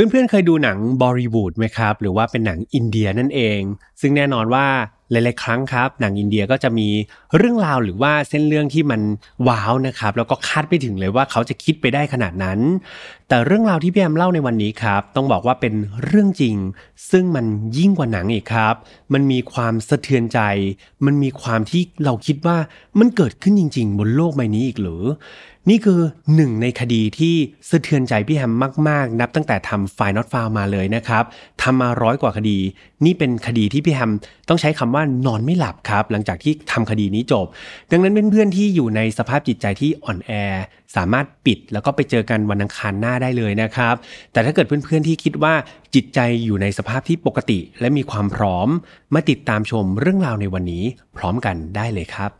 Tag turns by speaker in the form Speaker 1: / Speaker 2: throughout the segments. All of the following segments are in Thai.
Speaker 1: เพื่อนๆเคยดูหนังบอลิวูดไหมครับ หรือว่าเป็นหนังอินเดียนั่นเอง ซึ่งแน่นอนว่าหลายๆครั้งครับ หนังอินเดียก็จะมีเรื่องราวหรือว่าเส้นเรื่องที่มันว้าวนะครับ แล้วก็คาดไม่ถึงเลยว่าเขาจะคิดไปได้ขนาดนั้น แต่เรื่องราวที่พี่แอมเล่าในวันนี้ครับ ต้องบอกว่าเป็นเรื่องจริง ซึ่งมันยิ่งกว่าหนังอีกครับ มันมีความสะเทือนใจ มันมีความที่เราคิดว่ามันเกิดขึ้นจริง ๆ บนโลกใบนี้อีกหรือ นี่คือหนึ่งในคดีที่สะเทือนใจพี่แฮมมาก ๆ นับตั้งแต่ทำไฟนอตฟาวมาเลยนะครับทำมาร้อยกว่าคดี นี่เป็นคดีที่พี่แฮมต้องใช้คำว่านอนไม่หลับครับ หลังจากที่ทำคดีนี้จบ ดังนั้นเพื่อนๆที่อยู่ในสภาพจิตใจที่อ่อนแอ สามารถปิดแล้วก็ไปเจอกันวันอังคารหน้าได้เลยนะครับ แต่ถ้าเกิดเพื่อนๆที่คิดว่าจิตใจอยู่ในสภาพที่ปกติ และมีความพร้อม มาติดตามชมเรื่องราวในวันนี้พร้อมกันได้เลยครับ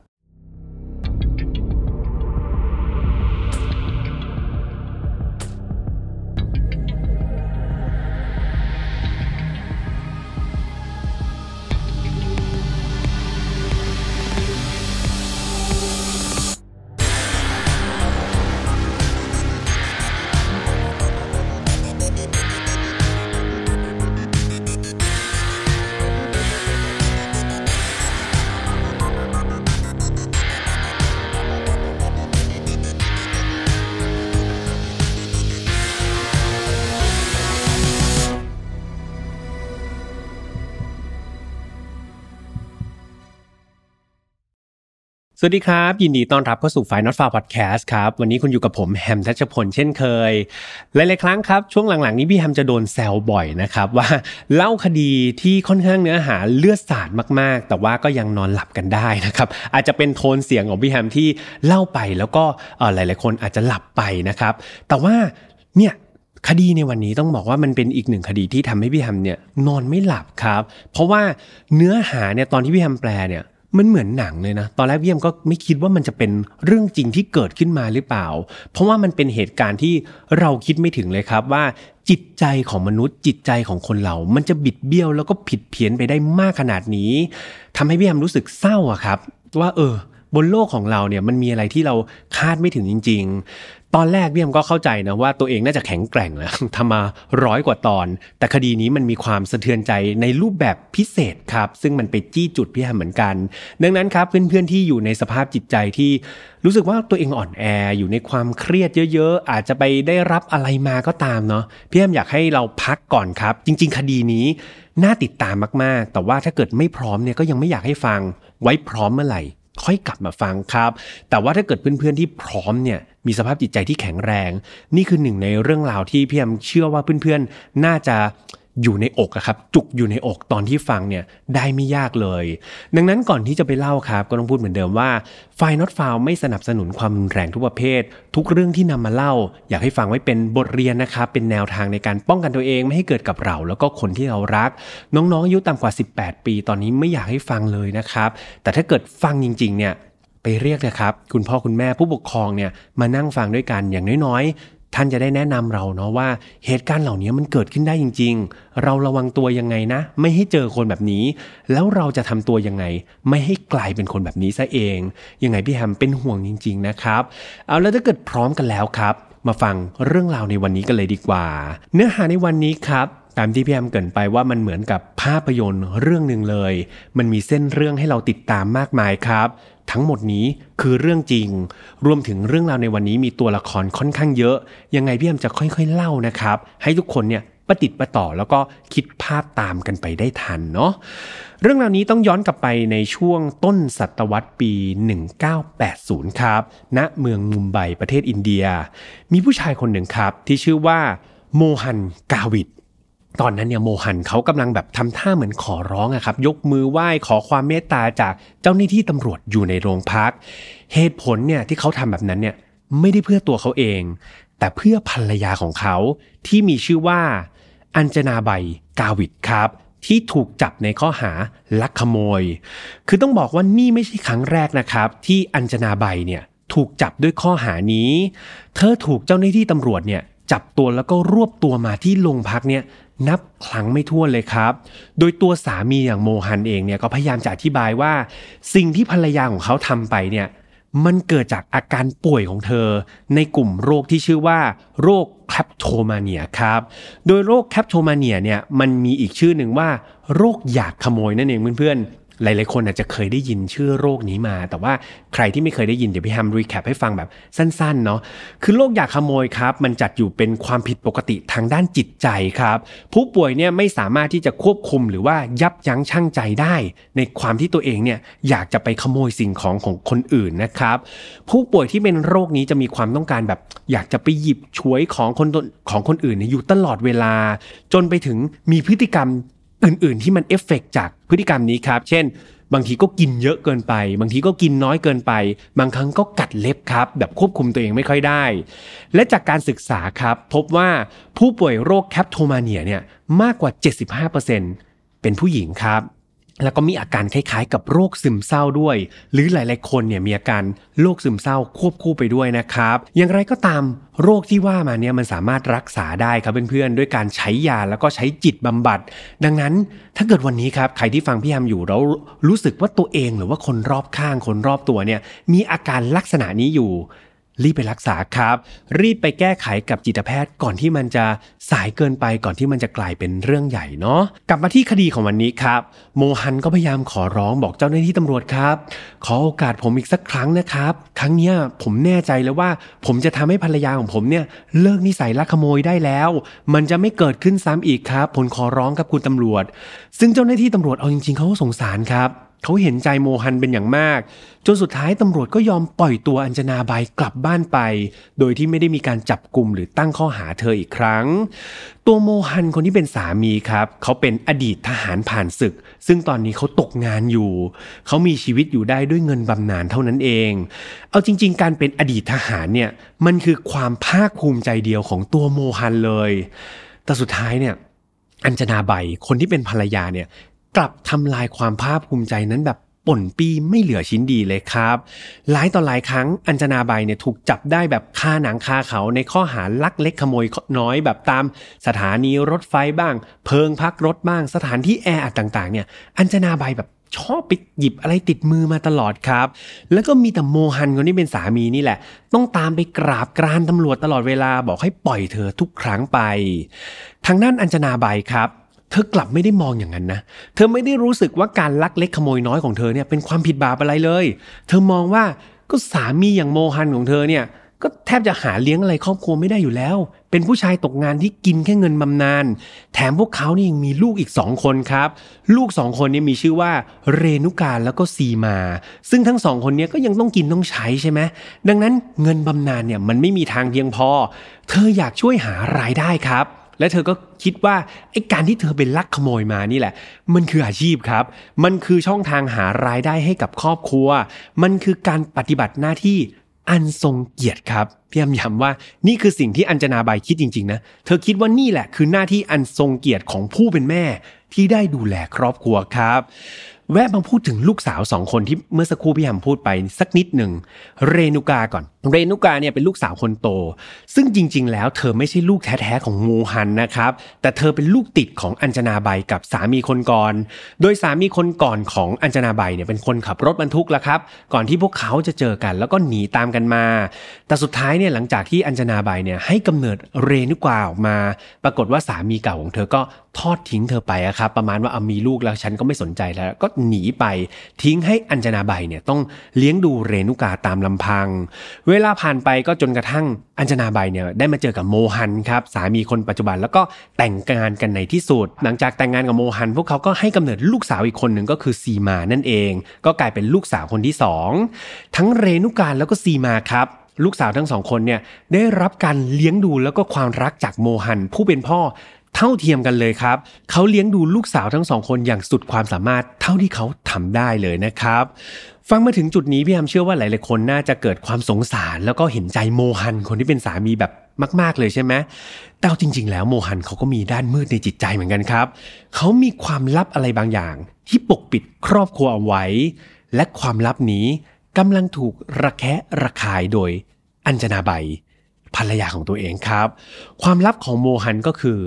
Speaker 1: สวัสดีครับ ยินดีต้อนรับเข้าสู่ไฟนอตฟาพอดแคสต์ครับ วันนี้คุณอยู่กับผมแฮมทัชพลเช่นเคย หลายๆครั้งครับ ช่วงหลังๆนี้พี่แฮมจะโดนแซวบ่อยนะครับ ว่าเล่าคดีที่ค่อนข้างเนื้อหาเลือดสาดมากๆ แต่ว่าก็ยังนอนหลับกันได้นะครับ อาจจะเป็นโทนเสียงของพี่แฮมที่เล่าไปแล้วก็หลาย ๆ คนอาจจะหลับไปนะครับ แต่ว่าเนี่ยคดีในวันนี้ต้องบอกว่ามันเป็นอีกหนึ่งคดีที่ทำให้พี่แฮมเนี่ยนอนไม่หลับครับ เพราะว่าเนื้อหาเนี่ยตอนที่พี่แฮมแปลเนี่ย มันเหมือนหนังเลยนะ ตอนแรกพี่แอมก็ไม่คิดว่ามันจะเป็นเรื่องจริงที่เกิดขึ้นมาหรือเปล่า เพราะว่ามันเป็นเหตุการณ์ที่เราคิดไม่ถึงเลยครับว่าจิตใจของมนุษย์จิตใจของคนเรา มันจะบิดเบี้ยวแล้วก็ผิดเพี้ยนไปได้มากขนาดนี้ทำให้พี่แอมรู้สึกเศร้าอะครับ ว่าเออบนโลกของเราเนี่ยมันมีอะไรที่เราคาดไม่ถึงจริง ๆ ตอนแรกพี่แอมก็เข้าใจนะว่าตัวเองน่าจะแข็งแกร่งแล้วทำมาร้อยกว่าตอน แต่คดีนี้มันมีความสะเทือนใจในรูปแบบพิเศษครับ ซึ่งมันไปจี้จุดพี่แอมเหมือนกัน ดังนั้นครับเพื่อนๆที่อยู่ในสภาพจิตใจที่รู้สึกว่าตัวเองอ่อนแออยู่ในความเครียดเยอะๆ อาจจะไปได้รับอะไรมาก็ตามเนาะพี่แอมอยากให้เราพักก่อนครับ จริง ๆ คดีนี้น่าติดตามมากๆ แต่ว่าถ้าเกิดไม่พร้อมเนี่ยก็ยังไม่อยากให้ฟังไว้พร้อมเมื่อไหร่ค่อยกลับมาฟังครับ แต่ว่าถ้าเกิดเพื่อนๆที่พร้อมเนี่ย มีสภาพจิตใจที่แข็งแรง นี่คือหนึ่งในเรื่องราวที่พี่แอมเชื่อว่าเพื่อนๆ น่าจะอยู่ในอกครับ จุกอยู่ในอกตอนที่ฟังเนี่ยได้ไม่ยากเลย ดังนั้นก่อนที่จะไปเล่าครับ ก็ต้องพูดเหมือนเดิมว่าไฟนอตฟาวไม่สนับสนุนความรุนแรงทุกประเภท ทุกเรื่องที่นำมาเล่า อยากให้ฟังไว้เป็นบทเรียนนะครับ เป็นแนวทางในการป้องกันตัวเองไม่ให้เกิดกับเรา แล้วก็คนที่เรารัก น้องๆอายุต่ำกว่า 18 ปี ตอนนี้ไม่อยากให้ฟังเลยนะครับ แต่ถ้าเกิดฟังจริงๆเนี่ย ไปเรียกเลยครับ คุณพ่อคุณแม่ผู้ปกครองเนี่ยมานั่งฟังด้วยกันอย่างน้อยๆ ท่านจะได้แนะนำเราเนาะว่าเหตุการณ์เหล่านี้มันเกิดขึ้นได้จริง ๆ เราระวังตัวยังไงนะ ไม่ให้เจอคนแบบนี้ แล้วเราจะทำตัวยังไง ไม่ให้กลายเป็นคนแบบนี้ซะเอง ยังไงพี่แฮมเป็นห่วงจริง ๆ นะครับ เอาแล้วถ้าเกิดพร้อมกันแล้วครับ มาฟังเรื่องราวในวันนี้กันเลยดีกว่า เนื้อหาในวันนี้ครับ ตามที่พี่แอมเกินไปว่ามันเหมือนกับภาพยนตร์เรื่องหนึ่งเลย มันมีเส้นเรื่องให้เราติดตามมากมายครับ ทั้งหมดนี้คือเรื่องจริง รวมถึงเรื่องราวในวันนี้มีตัวละครค่อนข้างเยอะ ยังไงพี่แอมจะค่อยๆเล่านะครับ ให้ทุกคนเนี่ยประติดประต่อแล้วก็คิดภาพตามกันไปได้ทันเนาะเรื่องราวนี้ต้องย้อนกลับไปในช่วงต้นศตวรรษปี 1980 ครับณเมืองมุมไบประเทศอินเดีย มีผู้ชายคนหนึ่งครับที่ชื่อว่าโมฮันกาวิด ตอนนั้นเนี่ยโมฮันเขากำลังแบบทำท่าเหมือนขอร้องอะครับ ยกมือไหว้ขอความเมตตาจากเจ้าหน้าที่ตำรวจอยู่ในโรงพัก เหตุผลเนี่ยที่เขาทำแบบนั้นเนี่ยไม่ได้เพื่อตัวเขาเอง แต่เพื่อภรรยาของเขาที่มีชื่อว่า อัญจนาใบกาวิดครับ ที่ถูกจับในข้อหาลักขโมย คือต้องบอกว่านี่ไม่ใช่ครั้งแรกนะครับ ที่อัญจนาใบเนี่ยถูกจับด้วยข้อหานี้ เธอถูกเจ้าหน้าที่ตำรวจเนี่ยจับตัวแล้วก็รวบตัวมาที่โรงพักเนี่ย นับครั้งไม่ถ้วนเลยครับ โดยตัวสามีอย่างโมฮันเองเนี่ยก็พยายามจะอธิบายว่า สิ่งที่ภรรยาของเขาทำไปเนี่ยมันเกิดจากอาการป่วยของเธอ ในกลุ่มโรคที่ชื่อว่า โรค Kleptomania ครับ โดยโรค Kleptomania เนี่ยมันมีอีกชื่อหนึ่งว่า โรคอยากขโมยนั่นเองเพื่อน หลายๆ คนอาจจะเคยได้ยินชื่อโรคนี้มา แต่ว่าใครที่ไม่เคยได้ยินเดี๋ยวพี่ฮัมรีแคปให้ฟังแบบสั้นๆเนาะคือโรคอยากขโมยครับ มันจัดอยู่เป็นความผิดปกติทางด้านจิตใจครับ ผู้ป่วยเนี่ยไม่สามารถที่จะควบคุมหรือว่ายับยั้งชั่งใจได้ ในความที่ตัวเองเนี่ยอยากจะไปขโมยสิ่งของของคนอื่นนะครับ ผู้ป่วยที่เป็นโรคนี้จะมีความต้องการแบบ อยากจะไปหยิบฉวยของคนของคนอื่นอยู่ตลอดเวลา จนไปถึงมีพฤติกรรม อื่น ๆ ที่มันเอฟเฟกจากพฤติกรรมนี้ครับ เช่น บางทีก็กินเยอะเกินไป บางทีก็กินน้อยเกินไป บางครั้งก็กัดเล็บครับ แบบควบคุมตัวเองไม่ค่อยได้ และจากการศึกษาครับ พบว่าผู้ป่วยโรคแคปโทมาเนียเนี่ยมากกว่า 75%เป็นผู้หญิงครับ แล้วก็มีอาการคล้ายๆ กับโรคซึมเศร้าด้วย หรือหลายๆ คนเนี่ยมีอาการโรคซึมเศร้าควบคู่ไปด้วยนะครับ อย่างไรก็ตามโรคที่ว่ามาเนี่ยมันสามารถรักษาได้ครับเพื่อนๆด้วยการใช้ยาแล้วก็ใช้จิตบำบัด ดังนั้นถ้าเกิดวันนี้ครับใครที่ฟังพี่ยามอยู่แล้วรู้สึกว่าตัวเองหรือว่าคนรอบข้างคนรอบตัวเนี่ยมีอาการลักษณะนี้อยู่รีบไปรักษาครับ รีบไปแก้ไขกับจิตแพทย์ก่อนที่มันจะสายเกินไปก่อนที่มันจะกลายเป็นเรื่องใหญ่เนาะกลับมาที่คดีของวันนี้ครับ โมฮันก็พยายามขอร้องบอกเจ้าหน้าที่ตำรวจครับ ขอโอกาสผมอีกสักครั้งนะครับ ครั้งนี้ผมแน่ใจแล้วว่า ผมจะทำให้ภรรยาของผมเนี่ยเลิกนิสัยลักขโมยได้แล้ว มันจะไม่เกิดขึ้นซ้ำอีกครับผมขอร้องกับคุณตำรวจ ซึ่งเจ้าหน้าที่ตำรวจเอาจริงๆเขาสงสารครับเขาเห็นใจโมฮันเป็นอย่างมาก จนสุดท้ายตำรวจก็ยอมปล่อยตัวอัญจนาบายกลับบ้านไป โดยที่ไม่ได้มีการจับกลุ่มหรือตั้งข้อหาเธออีกครั้งตัวโมฮันคนที่เป็นสามีครับ เขาเป็นอดีตทหารผ่านศึก ซึ่งตอนนี้เขาตกงานอยู่ เขามีชีวิตอยู่ได้ด้วยเงินบำนาญเท่านั้นเอง เอาจริง ๆ การเป็นอดีตทหารเนี่ยมันคือความภาคภูมิใจเดียวของตัวโมฮันเลย แต่สุดท้ายเนี่ยอัญจนาใบคนที่เป็นภรรยาเนี่ยกลับทำลายความภาคภูมิใจนั้นแบบ ป่นปีไม่เหลือชิ้นดีเลยครับ หลายต่อหลายครั้งอัญจนาใบเนี่ยถูกจับได้แบบคาหนังคาเขาในข้อหาลักเล็กขโมยน้อยแบบตามสถานีรถไฟบ้าง เพิงพักรถบ้างสถานที่แออัดต่างๆเนี่ยอัญจนาใบแบบชอบไปหยิบอะไรติดมือมาตลอดครับ แล้วก็มีแต่โมฮันคนที่เป็นสามีนี่แหละ ต้องตามไปกราบกรานตำรวจตลอดเวลาบอกให้ปล่อยเธอทุกครั้งไป ทางด้านอัญจนาใบครับ เธอกลับไม่ได้มองอย่างนั้นนะ เธอไม่ได้รู้สึกว่าการลักเล็กขโมยน้อยของเธอเนี่ยเป็นความผิดบาปอะไรเลย เธอมองว่าก็สามีอย่างโมฮันของเธอเนี่ยก็แทบจะหาเลี้ยงอะไรครอบครัวไม่ได้อยู่แล้ว เป็นผู้ชายตกงานที่กินแค่เงินบำนาญ แถมพวกเขานี่ยังมีลูกอีกสองคนครับ ลูกสองคนนี้มีชื่อว่าเรนุการแล้วก็ซีมา ซึ่งทั้งสองคนนี้ก็ยังต้องกินต้องใช้ใช่ไหม ดังนั้นเงินบำนาญเนี่ยมันไม่มีทางเพียงพอ เธออยากช่วยหารายได้ครับ และเธอก็คิดว่าไอ้การที่เธอเป็นลักขโมยมานี่แหละ มันคืออาชีพครับ มันคือช่องทางหารายได้ให้กับครอบครัว มันคือการปฏิบัติหน้าที่อันทรงเกียรติครับพี่ยย้ำว่านี่คือสิ่งที่อัญจนาใบคิดจริงๆนะเธอคิดว่านี่แหละคือหน้าที่อันทรงเกียรติของผู้เป็นแม่ที่ได้ดูแลครอบครัวครับ แวะมาพูดถึงลูกสาวสองคนที่เมื่อสักครู่พี่ยำพูดไปสักนิดหนึ่งเรนุกาก่อน เรนุกาเนี่ยเป็นลูกสาวคนโต ซึ่งจริง ๆ แล้วเธอไม่ใช่ลูกแท้ๆของมูฮันนะครับ แต่เธอเป็นลูกติดของอัญจนาใบกับสามีคนก่อน โดยสามีคนก่อนของอัญจนาใบเนี่ยเป็นคนขับรถบรรทุกล้วครับ ก่อนที่พวกเขาจะเจอกัน แล้วก็หนีตามกันมา แต่สุดท้ายเนี่ยหลังจากที่อัญจนาใบเนี่ยให้กำเนิดเรนุกาออกมา ปรากฏว่าสามีเก่าของเธอก็ทอดทิ้งเธอไปครับประมาณว่าเอามีลูกแล้วฉันก็ไม่สนใจแล้วก็หนีไป ทิ้งให้อัญจนาใบเนี่ยต้องเลี้ยงดูเรนุกาตามลำพัง เวลาผ่านไปก็จนกระทั่งอัญจนาใบเนี่ยได้มาเจอกับโมฮันครับสามีคนปัจจุบันแล้วก็แต่งงานกันในที่สุด หลังจากแต่งงานกับโมฮัน พวกเขาก็ให้กำเนิดลูกสาวอีกคนหนึ่งก็คือซีมานั่นเอง ก็กลายเป็นลูกสาวคนที่สองทั้งเรนุกาแล้วก็ซีมาครับลูกสาวทั้งสองคนเนี่ยได้รับการเลี้ยงดูแล้วก็ความรักจากโมฮันผู้เป็นพ่อ เท่าเทียมกันเลยครับ เขาเลี้ยงดูลูกสาวทั้งสองคนอย่างสุดความสามารถเท่าที่เขาทำได้เลยนะครับ ฟังมาถึงจุดนี้พี่ยามเชื่อว่าหลายๆคนน่าจะเกิดความสงสาร แล้วก็เห็นใจโมฮันคนที่เป็นสามีแบบมาก ๆ เลยใช่ไหมแต่จริง ๆ แล้วโมฮันเขาก็มีด้านมืดในจิตใจเหมือนกันครับ เขามีความลับอะไรบางอย่าง ที่ปกปิดครอบครัวเอาไว้ และความลับนี้กำลังถูกระแคะระคายโดย อัญจนาใบภรรยาของตัวเองครับ ความลับของโมฮันก็คือ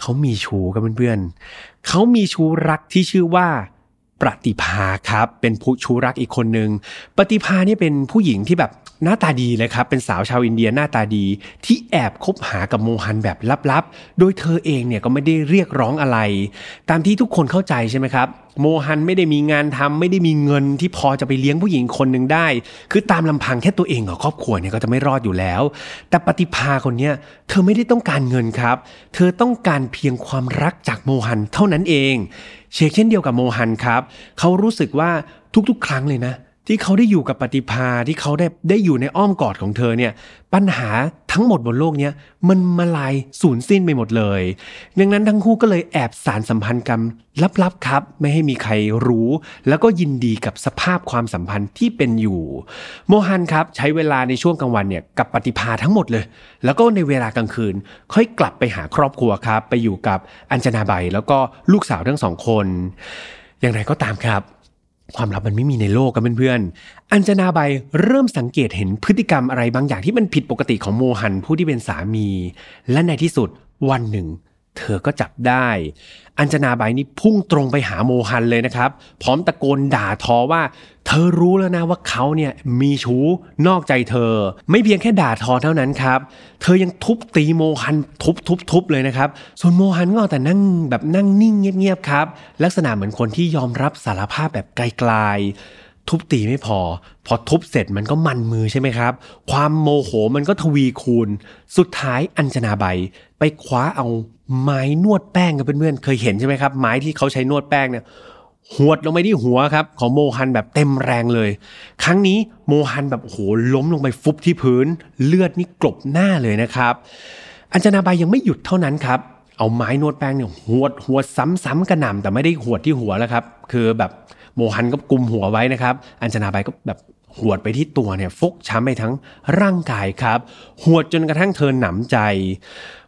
Speaker 1: เขามีชูกับเพื่อนๆเขามีชูรักที่ชื่อว่าปฏิภาครับ เป็นผู้ชูรักอีกคนหนึ่งปฏิภาเนี่ยเป็นผู้หญิงที่แบบ หน้าตาดีเลยครับ เป็นสาวชาวอินเดียหน้าตาดีที่แอบคบหากับโมฮันแบบลับๆ โดยเธอเองเนี่ยก็ไม่ได้เรียกร้องอะไร ตามที่ทุกคนเข้าใจใช่ไหมครับ โมฮันไม่ได้มีงานทำไม่ได้มีเงินที่พอจะไปเลี้ยงผู้หญิงคนหนึ่งได้ คือตามลำพังแค่ตัวเองกับครอบครัวเนี่ยก็จะไม่รอดอยู่แล้ว แต่ปฏิภาคนเนี้ยเธอไม่ได้ต้องการเงินครับ เธอต้องการเพียงความรักจากโมฮันเท่านั้นเอง เชกเช่นเดียวกับโมฮันครับ เขารู้สึกว่าทุกๆ ครั้งเลยนะ ที่เขาได้อยู่กับปฏิภาที่เขาได้ได้อยู่ในอ้อมกอดของเธอเนี่ยปัญหาทั้งหมดบนโลกเนี้ยมันมาลายสูญสิ้นไปหมดเลย ดังนั้นทั้งคู่ก็เลยแอบสารสัมพันธ์กันลับๆครับ ไม่ให้มีใครรู้ แล้วก็ยินดีกับสภาพความสัมพันธ์ที่เป็นอยู่ โมฮันครับใช้เวลาในช่วงกลางวันเนี่ยกับปฏิภาทั้งหมดเลย แล้วก็ในเวลากลางคืน ค่อยกลับไปหาครอบครัวครับ ไปอยู่กับอัญจนาใบแล้วก็ลูกสาวทั้งสองคน อย่างไรก็ตามครับ ความลับมันไม่มีในโลกกันเพื่อนๆ อัญจนาใบเริ่มสังเกตเห็นพฤติกรรมอะไรบางอย่างที่มันผิดปกติของโมหันผู้ที่เป็นสามี และในที่สุดวันหนึ่ง เธอก็จับได้ อัญจนาใบนี่พุ่งตรงไปหาโมฮันเลยนะครับ พร้อมตะโกนด่าทอว่า เธอรู้แล้วนะว่าเขาเนี่ยมีชู้นอกใจเธอ ไม่เพียงแค่ด่าทอเท่านั้นครับ เธอยังทุบตีโมฮันทุบทุบทุบเลยนะครับ ส่วนโมฮันก็เอแต่นั่งแบบนั่งนิ่งเงียบๆครับ ลักษณะเหมือนคนที่ยอมรับสารภาพแบบไกลๆ ทุบตีไม่พอ พอทุบเสร็จมันก็มันมือใช่ไหมครับ ความโมโหมันก็ทวีคูณ สุดท้ายอัญชนาใบ ไปคว้าเอาไม้นวดแป้งกับเพื่อนๆเคยเห็นใช่ไหมครับ ไม้ที่เขาใช้นวดแป้งเนี่ยหวดลงไปที่หัวครับของโมฮันแบบเต็มแรงเลย ครั้งนี้โมฮันแบบโหล้มลงไปฟุบที่พื้น เลือดนี่กลบหน้าเลยนะครับ อัญชนาใบยังไม่หยุดเท่านั้นครับ เอาไม้นวดแป้งเนี่ยหวดหวดซ้ำๆกระหน่ำแต่ไม่ได้หวดที่หัวแล้วครับ คือแบบโมฮันก็กุมหัวไว้นะครับ อัญชนาใบก็แบบ หวดไปที่ตัวเนี่ยฟกช้ำไปทั้งร่างกายครับหวดจนกระทั่งเธอหนำใจ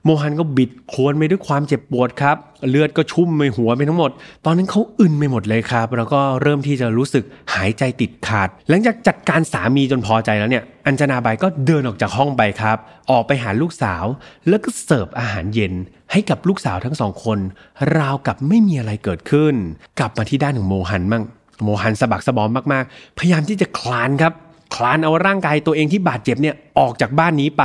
Speaker 1: โมฮันก็บิดโคลนไปด้วยความเจ็บปวดครับ เลือดก็ชุ่มไปหัวไปทั้งหมด ตอนนั้นเขาอึนไปหมดเลยครับ แล้วก็เริ่มที่จะรู้สึกหายใจติดขาด หลังจากจัดการสามีจนพอใจแล้วเนี่ย อัญชนาใบก็เดินออกจากห้องไปครับ ออกไปหาลูกสาว แล้วก็เสิร์ฟอาหารเย็นให้กับลูกสาวทั้งสองคน ราวกับไม่มีอะไรเกิดขึ้น กลับมาที่ด้านของโมฮันมั่ง โมฮันสะบักสะบอมมากๆ พยายามที่จะคลานครับ คลานเอาร่างกายตัวเองที่บาดเจ็บเนี่ยออกจากบ้านนี้ไป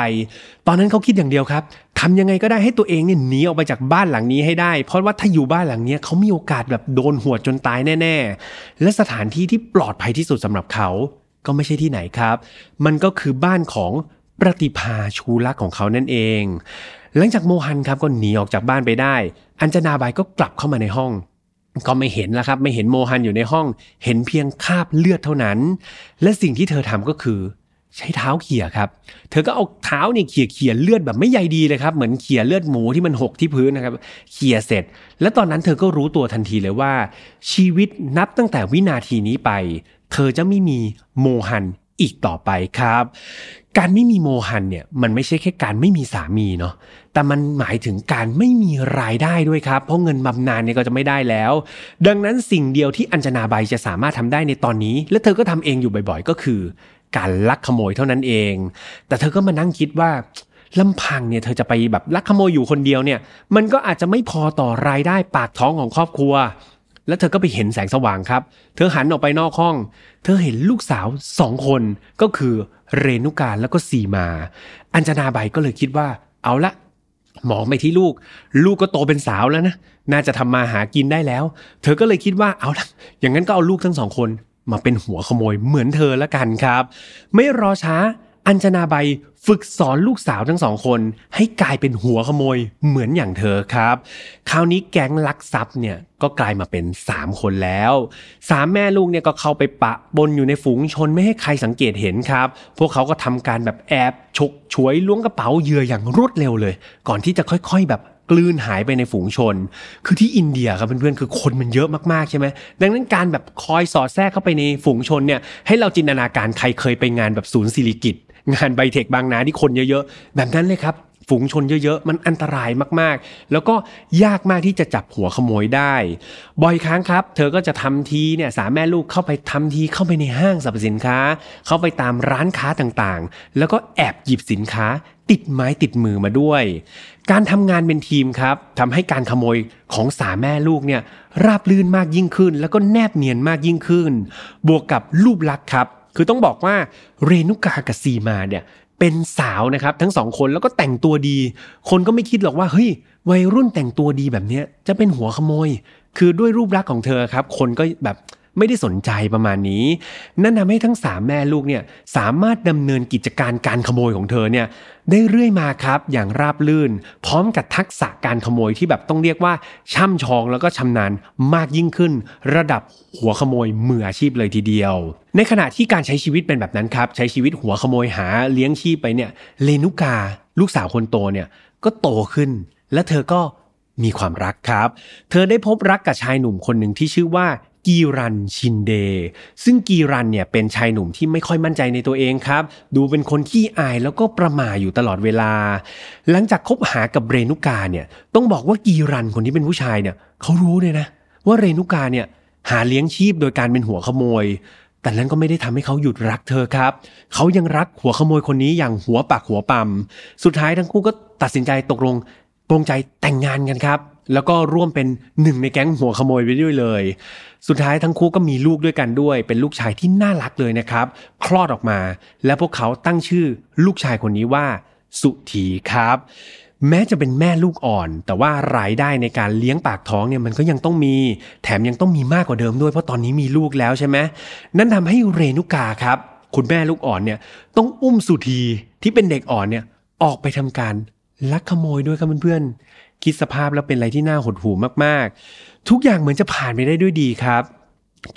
Speaker 1: ตอนนั้นเขาคิดอย่างเดียวครับทำยังไงก็ได้ให้ตัวเองเนี่ยหนีออกไปจากบ้านหลังนี้ให้ได้ เพราะว่าถ้าอยู่บ้านหลังนี้เขามีโอกาสแบบโดนหัวจนตายแน่ ๆ และสถานที่ที่ปลอดภัยที่สุดสำหรับเขาก็ไม่ใช่ที่ไหนครับ มันก็คือบ้านของปฏิภาชูรักของเขานั่นเอง หลังจากโมฮันครับก็หนีออกจากบ้านไปได้ อัญจนาบายก็กลับเข้ามาในห้อง ก็ไม่เห็นแล้วครับ ไม่เห็นโมฮันอยู่ในห้อง เห็นเพียงคราบเลือดเท่านั้น และสิ่งที่เธอทำก็คือ ใช้เท้าเขี่ยครับ เธอก็เอาเท้าเนี่ยเขี่ยเขี่ยเลือดแบบไม่ใยดีเลยครับเหมือนเขี่ยเลือดหมูที่มันหกที่พื้นนะครับเขี่ยเสร็จ และตอนนั้นเธอก็รู้ตัวทันทีเลยว่า ชีวิตนับตั้งแต่วินาทีนี้ไป เธอจะไม่มีโมฮัน อีกต่อไปครับ การไม่มีโมฮันเนี่ยมันไม่ใช่แค่การไม่มีสามีเนาะแต่มันหมายถึงการไม่มีรายได้ด้วยครับ เพราะเงินบำนาญเนี่ยก็จะไม่ได้แล้ว ดังนั้นสิ่งเดียวที่อัญชนาใบจะสามารถทำได้ในตอนนี้ และเธอก็ทำเองอยู่บ่อยๆ ก็คือ การลักขโมยเท่านั้นเอง แต่เธอก็มานั่งคิดว่าลำพังเนี่ยเธอจะไปแบบลักขโมยอยู่คนเดียวเนี่ย มันก็อาจจะไม่พอต่อรายได้ปากท้องของครอบครัว แล้วเธอก็ไปเห็นแสงสว่างครับ เธอหันออกไปนอกห้อง เธอเห็นลูกสาวสองคนก็คือเรนุการแล้วก็สีมา อัญจนาใบก็เลยคิดว่า เอาละมองไปที่ลูก ลูกก็โตเป็นสาวแล้วนะ น่าจะทำมาหากินได้แล้ว เธอก็เลยคิดว่าเอาละอย่างนั้นก็เอาลูกทั้งสองคนมาเป็นหัวขโมยเหมือนเธอละกันครับ ไม่รอช้า อัญชนาใบฝึกสอนลูกสาวทั้งสองคน ให้กลายเป็นหัวขโมยเหมือนอย่างเธอครับ คราวนี้แก๊งลักทรัพย์เนี่ยก็กลายมาเป็น 3 คนแล้วสามแม่ลูกเนี่ยก็เข้าไปปะบนอยู่ในฝูงชนไม่ให้ใครสังเกตเห็นครับ พวกเขาก็ทำการแบบแอบฉกฉวยล้วงกระเป๋าเหยื่ออย่างรวดเร็วเลย ก่อนที่จะค่อยๆแบบกลืนหายไปในฝูงชน คือที่อินเดียครับเพื่อนๆ คือคนมันเยอะมากๆใช่ไหม ดังนั้นการแบบคอยสอดแทรกเข้าไปในฝูงชนเนี่ย ให้เราจินตนาการใครเคยไปงานแบบศูนย์สิริกิต งานไบเทคบางนาที่คนเยอะๆ แบบนั้นเลยครับฝูงชนเยอะๆ มันอันตรายมากๆ แล้วก็ยากมากที่จะจับหัวขโมยได้ บ่อยครั้งครับ เธอก็จะทำทีเนี่ยสามแม่ลูกเข้าไปทำทีเข้าไปในห้างสรรพสินค้า เข้าไปตามร้านค้าต่างๆ แล้วก็แอบหยิบสินค้าติดไม้ติดมือมาด้วย การทำงานเป็นทีมครับทำให้การขโมยของสามแม่ลูกเนี่ยราบลื่นมากยิ่งขึ้น แล้วก็แนบเนียนมากยิ่งขึ้น บวกกับรูปลักษณ์ครับ คือต้องบอกว่าเรนุกากับซีมาเนี่ยเป็นสาวนะครับทั้งสองคนแล้วก็แต่งตัวดี คนก็ไม่คิดหรอกว่าเฮ้ยวัยรุ่นแต่งตัวดีแบบเนี้ยจะเป็นหัวขโมย คือด้วยรูปลักษณ์ของเธอครับ คนก็แบบ ไม่ได้สนใจประมาณนี้ นั่นทำให้ทั้งสามแม่ลูกเนี่ยสามารถดำเนินกิจการการขโมยของเธอเนี่ยได้เรื่อยมาครับอย่างราบลื่น พร้อมกับทักษะการขโมยที่แบบต้องเรียกว่าช่ำชองแล้วก็ชำนาญมากยิ่งขึ้น ระดับหัวขโมยมืออาชีพเลยทีเดียว ในขณะที่การใช้ชีวิตเป็นแบบนั้นครับ ใช้ชีวิตหัวขโมยหาเลี้ยงชีพไปเนี่ยเลนุกา ลูกสาวคนโตเนี่ยก็โตขึ้น และเธอก็มีความรักครับ เธอได้พบรักกับชายหนุ่มคนหนึ่งที่ชื่อว่า กีรันชินเด ซึ่งกีรันเนี่ยเป็นชายหนุ่มที่ไม่ค่อยมั่นใจในตัวเองครับ ดูเป็นคนขี้อายแล้วก็ประหม่าอยู่ตลอดเวลา หลังจากคบหากับเรนุกาเนี่ยต้องบอกว่ากีรันคนที่เป็นผู้ชายเนี่ยเขารู้เลยนะ ว่าเรนุกาเนี่ยหาเลี้ยงชีพโดยการเป็นหัวขโมย แต่นั้นก็ไม่ได้ทำให้เขาหยุดรักเธอครับ เขายังรักหัวขโมยคนนี้อย่างหัวปากหัวปั๊มสุดท้ายทั้งคู่ก็ตัดสินใจตกลงปรงใจแต่งงานกันครับ แล้วก็ร่วมเป็นหนึ่งในแก๊งหัวขโมยไปด้วยเลย สุดท้ายทั้งคู่ก็มีลูกด้วยกันด้วย เป็นลูกชายที่น่ารักเลยนะครับ คลอดออกมา และพวกเขาตั้งชื่อลูกชายคนนี้ว่า สุธีครับ แม้จะเป็นแม่ลูกอ่อน แต่ว่ารายได้ในการเลี้ยงปากท้องเนี่ยมันก็ยังต้องมี แถมยังต้องมีมากกว่าเดิมด้วยเพราะตอนนี้มีลูกแล้วใช่ไหมนั่นทำให้เรนุกาครับ คุณแม่ลูกอ่อนเนี่ยต้องอุ้มสุธีที่เป็นเด็กอ่อนเนี่ยออกไปทำการลักขโมยด้วยครับเพื่อนๆ คิดสภาพแล้วเป็นอะไรที่น่าหดหู่มากๆ ทุกอย่างเหมือนจะผ่านไปได้ด้วยดีครับ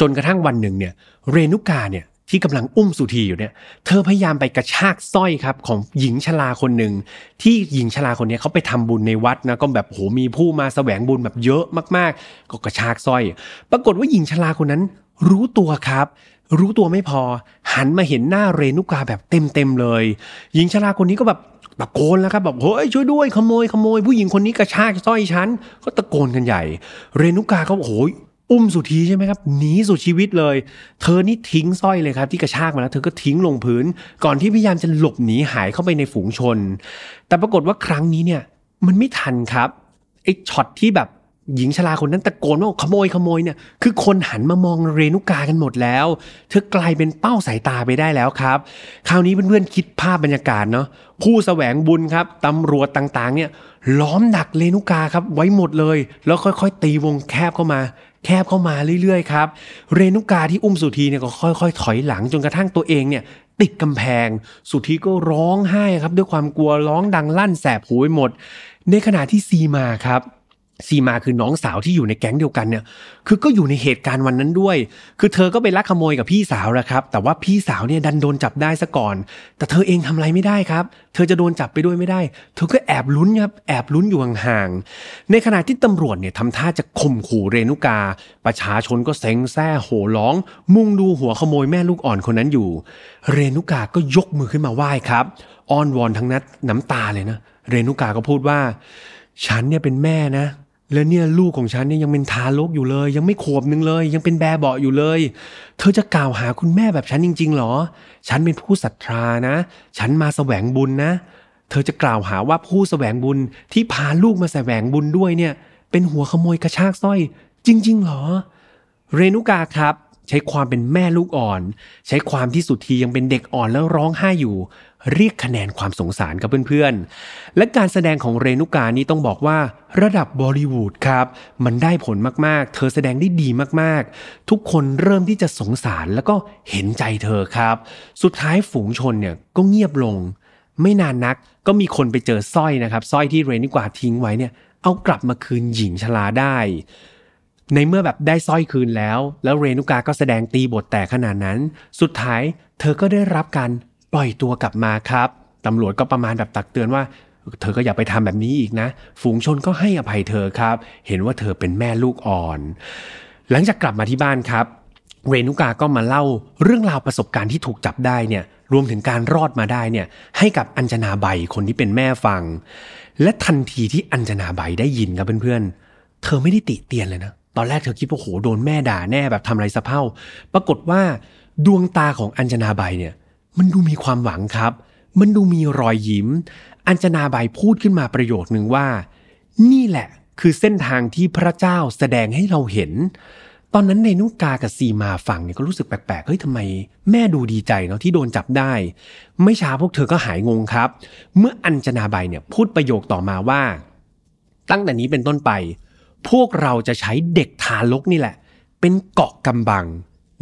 Speaker 1: จนกระทั่งวันหนึ่งเนี่ยเรนุกาเนี่ยที่กำลังอุ้มสุธีอยู่เนี่ย เธอพยายามไปกระชากสร้อยครับของหญิงชราคนหนึ่งที่หญิงชราคนนี้เขาไปทำบุญในวัดนะก็แบบโหมีผู้มาแสวงบุญแบบเยอะมากๆ ก็กระชากสร้อย ปรากฏว่าหญิงชราคนนั้นรู้ตัวครับ รู้ตัวไม่พอ หันมาเห็นหน้าเรนุกาแบบเต็มๆเลย หญิงชราคนนี้ก็แบบตะโกนแล้วครับแบบเฮ้ยช่วยด้วยขโมยขโมย ผู้หญิงคนนี้กระชากสร้อยฉันก็ตะโกนกันใหญ่ เรนุกาก็โอ้ยอุ้มสุธีใช่ไหมครับหนีสุดชีวิตเลย เธอนี่ทิ้งสร้อยเลยครับที่กระชากมาแล้วเธอก็ทิ้งลงพื้น ก่อนที่พยายามจะหลบหนีหายเข้าไปในฝูงชน แต่ปรากฏว่าครั้งนี้เนี่ยมันไม่ทันครับไอ้ช็อตที่แบบ หญิงชราคนนั้นตะโกนว่าขโมยขโมยเนี่ยคือคนหันมามองเรนุกากันหมดแล้ว เธอกลายเป็นเป้าสายตาไปได้แล้วครับ คราวนี้เพื่อนๆคิดภาพบรรยากาศเนาะผู้แสวงบุญครับตำรวจต่างๆเนี่ยล้อมดักเรนุกาครับไว้หมดเลย แล้วค่อยๆ ตีวงแคบเข้ามา แคบเข้ามาเรื่อยๆครับเรนุกาที่อุ้มสุธีเนี่ยก็ค่อยๆ ถอยหลังจนกระทั่งตัวเองเนี่ยติดกำแพง สุธีก็ร้องไห้ครับด้วยความกลัวร้องดังลั่นแสบหูไปหมด ในขณะที่ซีมาครับ ซีมาคือน้องสาวที่อยู่ในแก๊งเดียวกันเนี่ย คือก็อยู่ในเหตุการณ์วันนั้นด้วย คือเธอก็ไปลักขโมยกับพี่สาวแหละครับ แต่ว่าพี่สาวเนี่ยดันโดนจับได้ซะก่อน แต่เธอเองทำอะไรไม่ได้ครับ เธอจะโดนจับไปด้วยไม่ได้ เธอก็แอบลุ้นครับ แอบลุ้นอยู่ห่างๆ ในขณะที่ตำรวจเนี่ยทำท่าจะข่มขู่เรนุกา ประชาชนก็เซ็งแซ่โห่ร้อง มุ่งดูหัวขโมยแม่ลูกอ่อนคนนั้นอยู่ เรนุกาก็ยกมือขึ้นมาไหว้ครับ อ้อนวอนทั้งนั้นน้ำตาเลยนะ เรนุกาก็พูดว่า ฉันเนี่ยเป็นแม่นะ แล้วเนี่ยลูกของฉันเนี่ยยังเป็นทารกอยู่เลย ยังไม่ขวบหนึ่งเลย ยังเป็นแบเบาะอยู่เลย เธอจะกล่าวหาคุณแม่แบบฉันจริง ๆ หรอ ฉันเป็นผู้ศรัทธานะ ฉันมาแสวงบุญนะ เธอจะกล่าวหาว่าผู้แสวงบุญที่พาลูกมาแสวงบุญด้วยเนี่ย เป็นหัวขโมยกระชากสร้อย จริง ๆ หรอ เรนุกาครับ ใช้ความเป็นแม่ลูกอ่อน ใช้ความที่สุธียังเป็นเด็กอ่อนแล้วร้องไห้อยู่ เรียกคะแนนความสงสารกับเพื่อนๆ และการแสดงของเรนุกานี่ต้องบอกว่าระดับบอลิวูดครับ มันได้ผลมากๆ เธอแสดงได้ดีมากๆ ทุกคนเริ่มที่จะสงสารแล้วก็เห็นใจเธอครับ สุดท้ายฝูงชนเนี่ยก็เงียบลง ไม่นานนักก็มีคนไปเจอสร้อยนะครับสร้อยที่เรนิกาทิ้งไว้เนี่ยเอากลับมาคืนหญิงชราได้ ในเมื่อแบบได้สร้อยคืนแล้ว แล้วเรนุกาก็แสดงตีบทแตกขนาดนั้น สุดท้ายเธอก็ได้รับการปล่อยตัวกลับมาครับตำรวจก็ประมาณแบบตักเตือนว่า เธอก็อย่าไปทำแบบนี้อีกนะ ฝูงชนก็ให้อภัยเธอครับ เห็นว่าเธอเป็นแม่ลูกอ่อน หลังจากกลับมาที่บ้านครับ เรนุกาก็มาเล่าเรื่องราวประสบการณ์ที่ถูกจับได้เนี่ยรวมถึงการรอดมาได้เนี่ยให้กับอัญชนาใบคนที่เป็นแม่ฟัง และทันทีที่อัญชนาใบได้ยินครับเพื่อนๆเธอไม่ได้ติเตียนเลยนะ ตอนแรกเธอคิดว่าโหโดนแม่ด่าแน่แบบทำไรสะเพร่าปรากฏว่าดวงตาของอัญชนาใบเนี่ย มันดูมีความหวังครับ มันดูมีรอยยิ้ม อัญชนาใบพูดขึ้นมาประโยคนึงว่า นี่แหละคือเส้นทางที่พระเจ้าแสดงให้เราเห็น ตอนนั้นในนุกากับซีมาฟังเนี่ยก็รู้สึกแปลกๆ เฮ้ยทำไมแม่ดูดีใจเนาะที่โดนจับได้ ไม่ช้าพวกเธอก็หายงงครับ เมื่ออัญชนาใบเนี่ยพูดประโยคต่อมาว่า ตั้งแต่นี้เป็นต้นไป พวกเราจะใช้เด็กทารกนี่แหละ เป็นเกาะกำบัง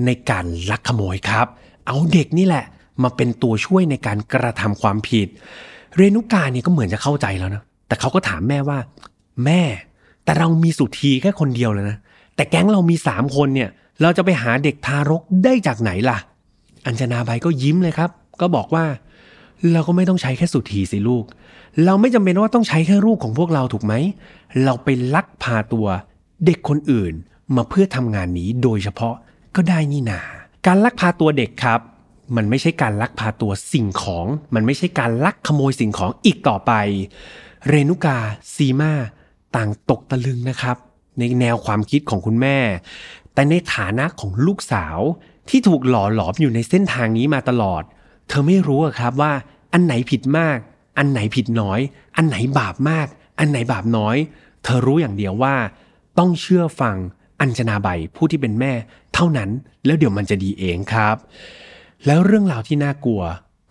Speaker 1: ในการลักขโมยครับ เอาเด็กนี่แหละ มาเป็นตัวช่วยในการกระทำความผิด เรนุกาเนี่ยก็เหมือนจะเข้าใจแล้วนะ แต่เขาก็ถามแม่ว่า แม่ แต่เรามีสุธีแค่คนเดียวเลยนะ แต่แก๊งเรามีสามคนเนี่ย เราจะไปหาเด็กทารกได้จากไหนล่ะ อัญชนาใบก็ยิ้มเลยครับ ก็บอกว่า เราก็ไม่ต้องใช้แค่สุธีสิลูก เราไม่จำเป็นว่าต้องใช้แค่ลูกของพวกเราถูกไหม เราไปลักพาตัวเด็กคนอื่นมาเพื่อทำงานนี้โดยเฉพาะก็ได้นี่นา การลักพาตัวเด็กครับ มันไม่ใช่การลักพาตัวสิ่งของ มันไม่ใช่การลักขโมยสิ่งของอีกต่อไป เรนุกาซีมาต่างตกตะลึงนะครับ ในแนวความคิดของคุณแม่ แต่ในฐานะของลูกสาวที่ถูกหล่อหลอมอยู่ในเส้นทางนี้มาตลอด เธอไม่รู้ครับว่าอันไหนผิดมาก อันไหนผิดน้อย อันไหนบาปมาก อันไหนบาปน้อย เธอรู้อย่างเดียวว่า ต้องเชื่อฟังอัญชนาใบผู้ที่เป็นแม่ เท่านั้นแล้วเดี๋ยวมันจะดีเองครับ แล้วเรื่องราวที่น่ากลัว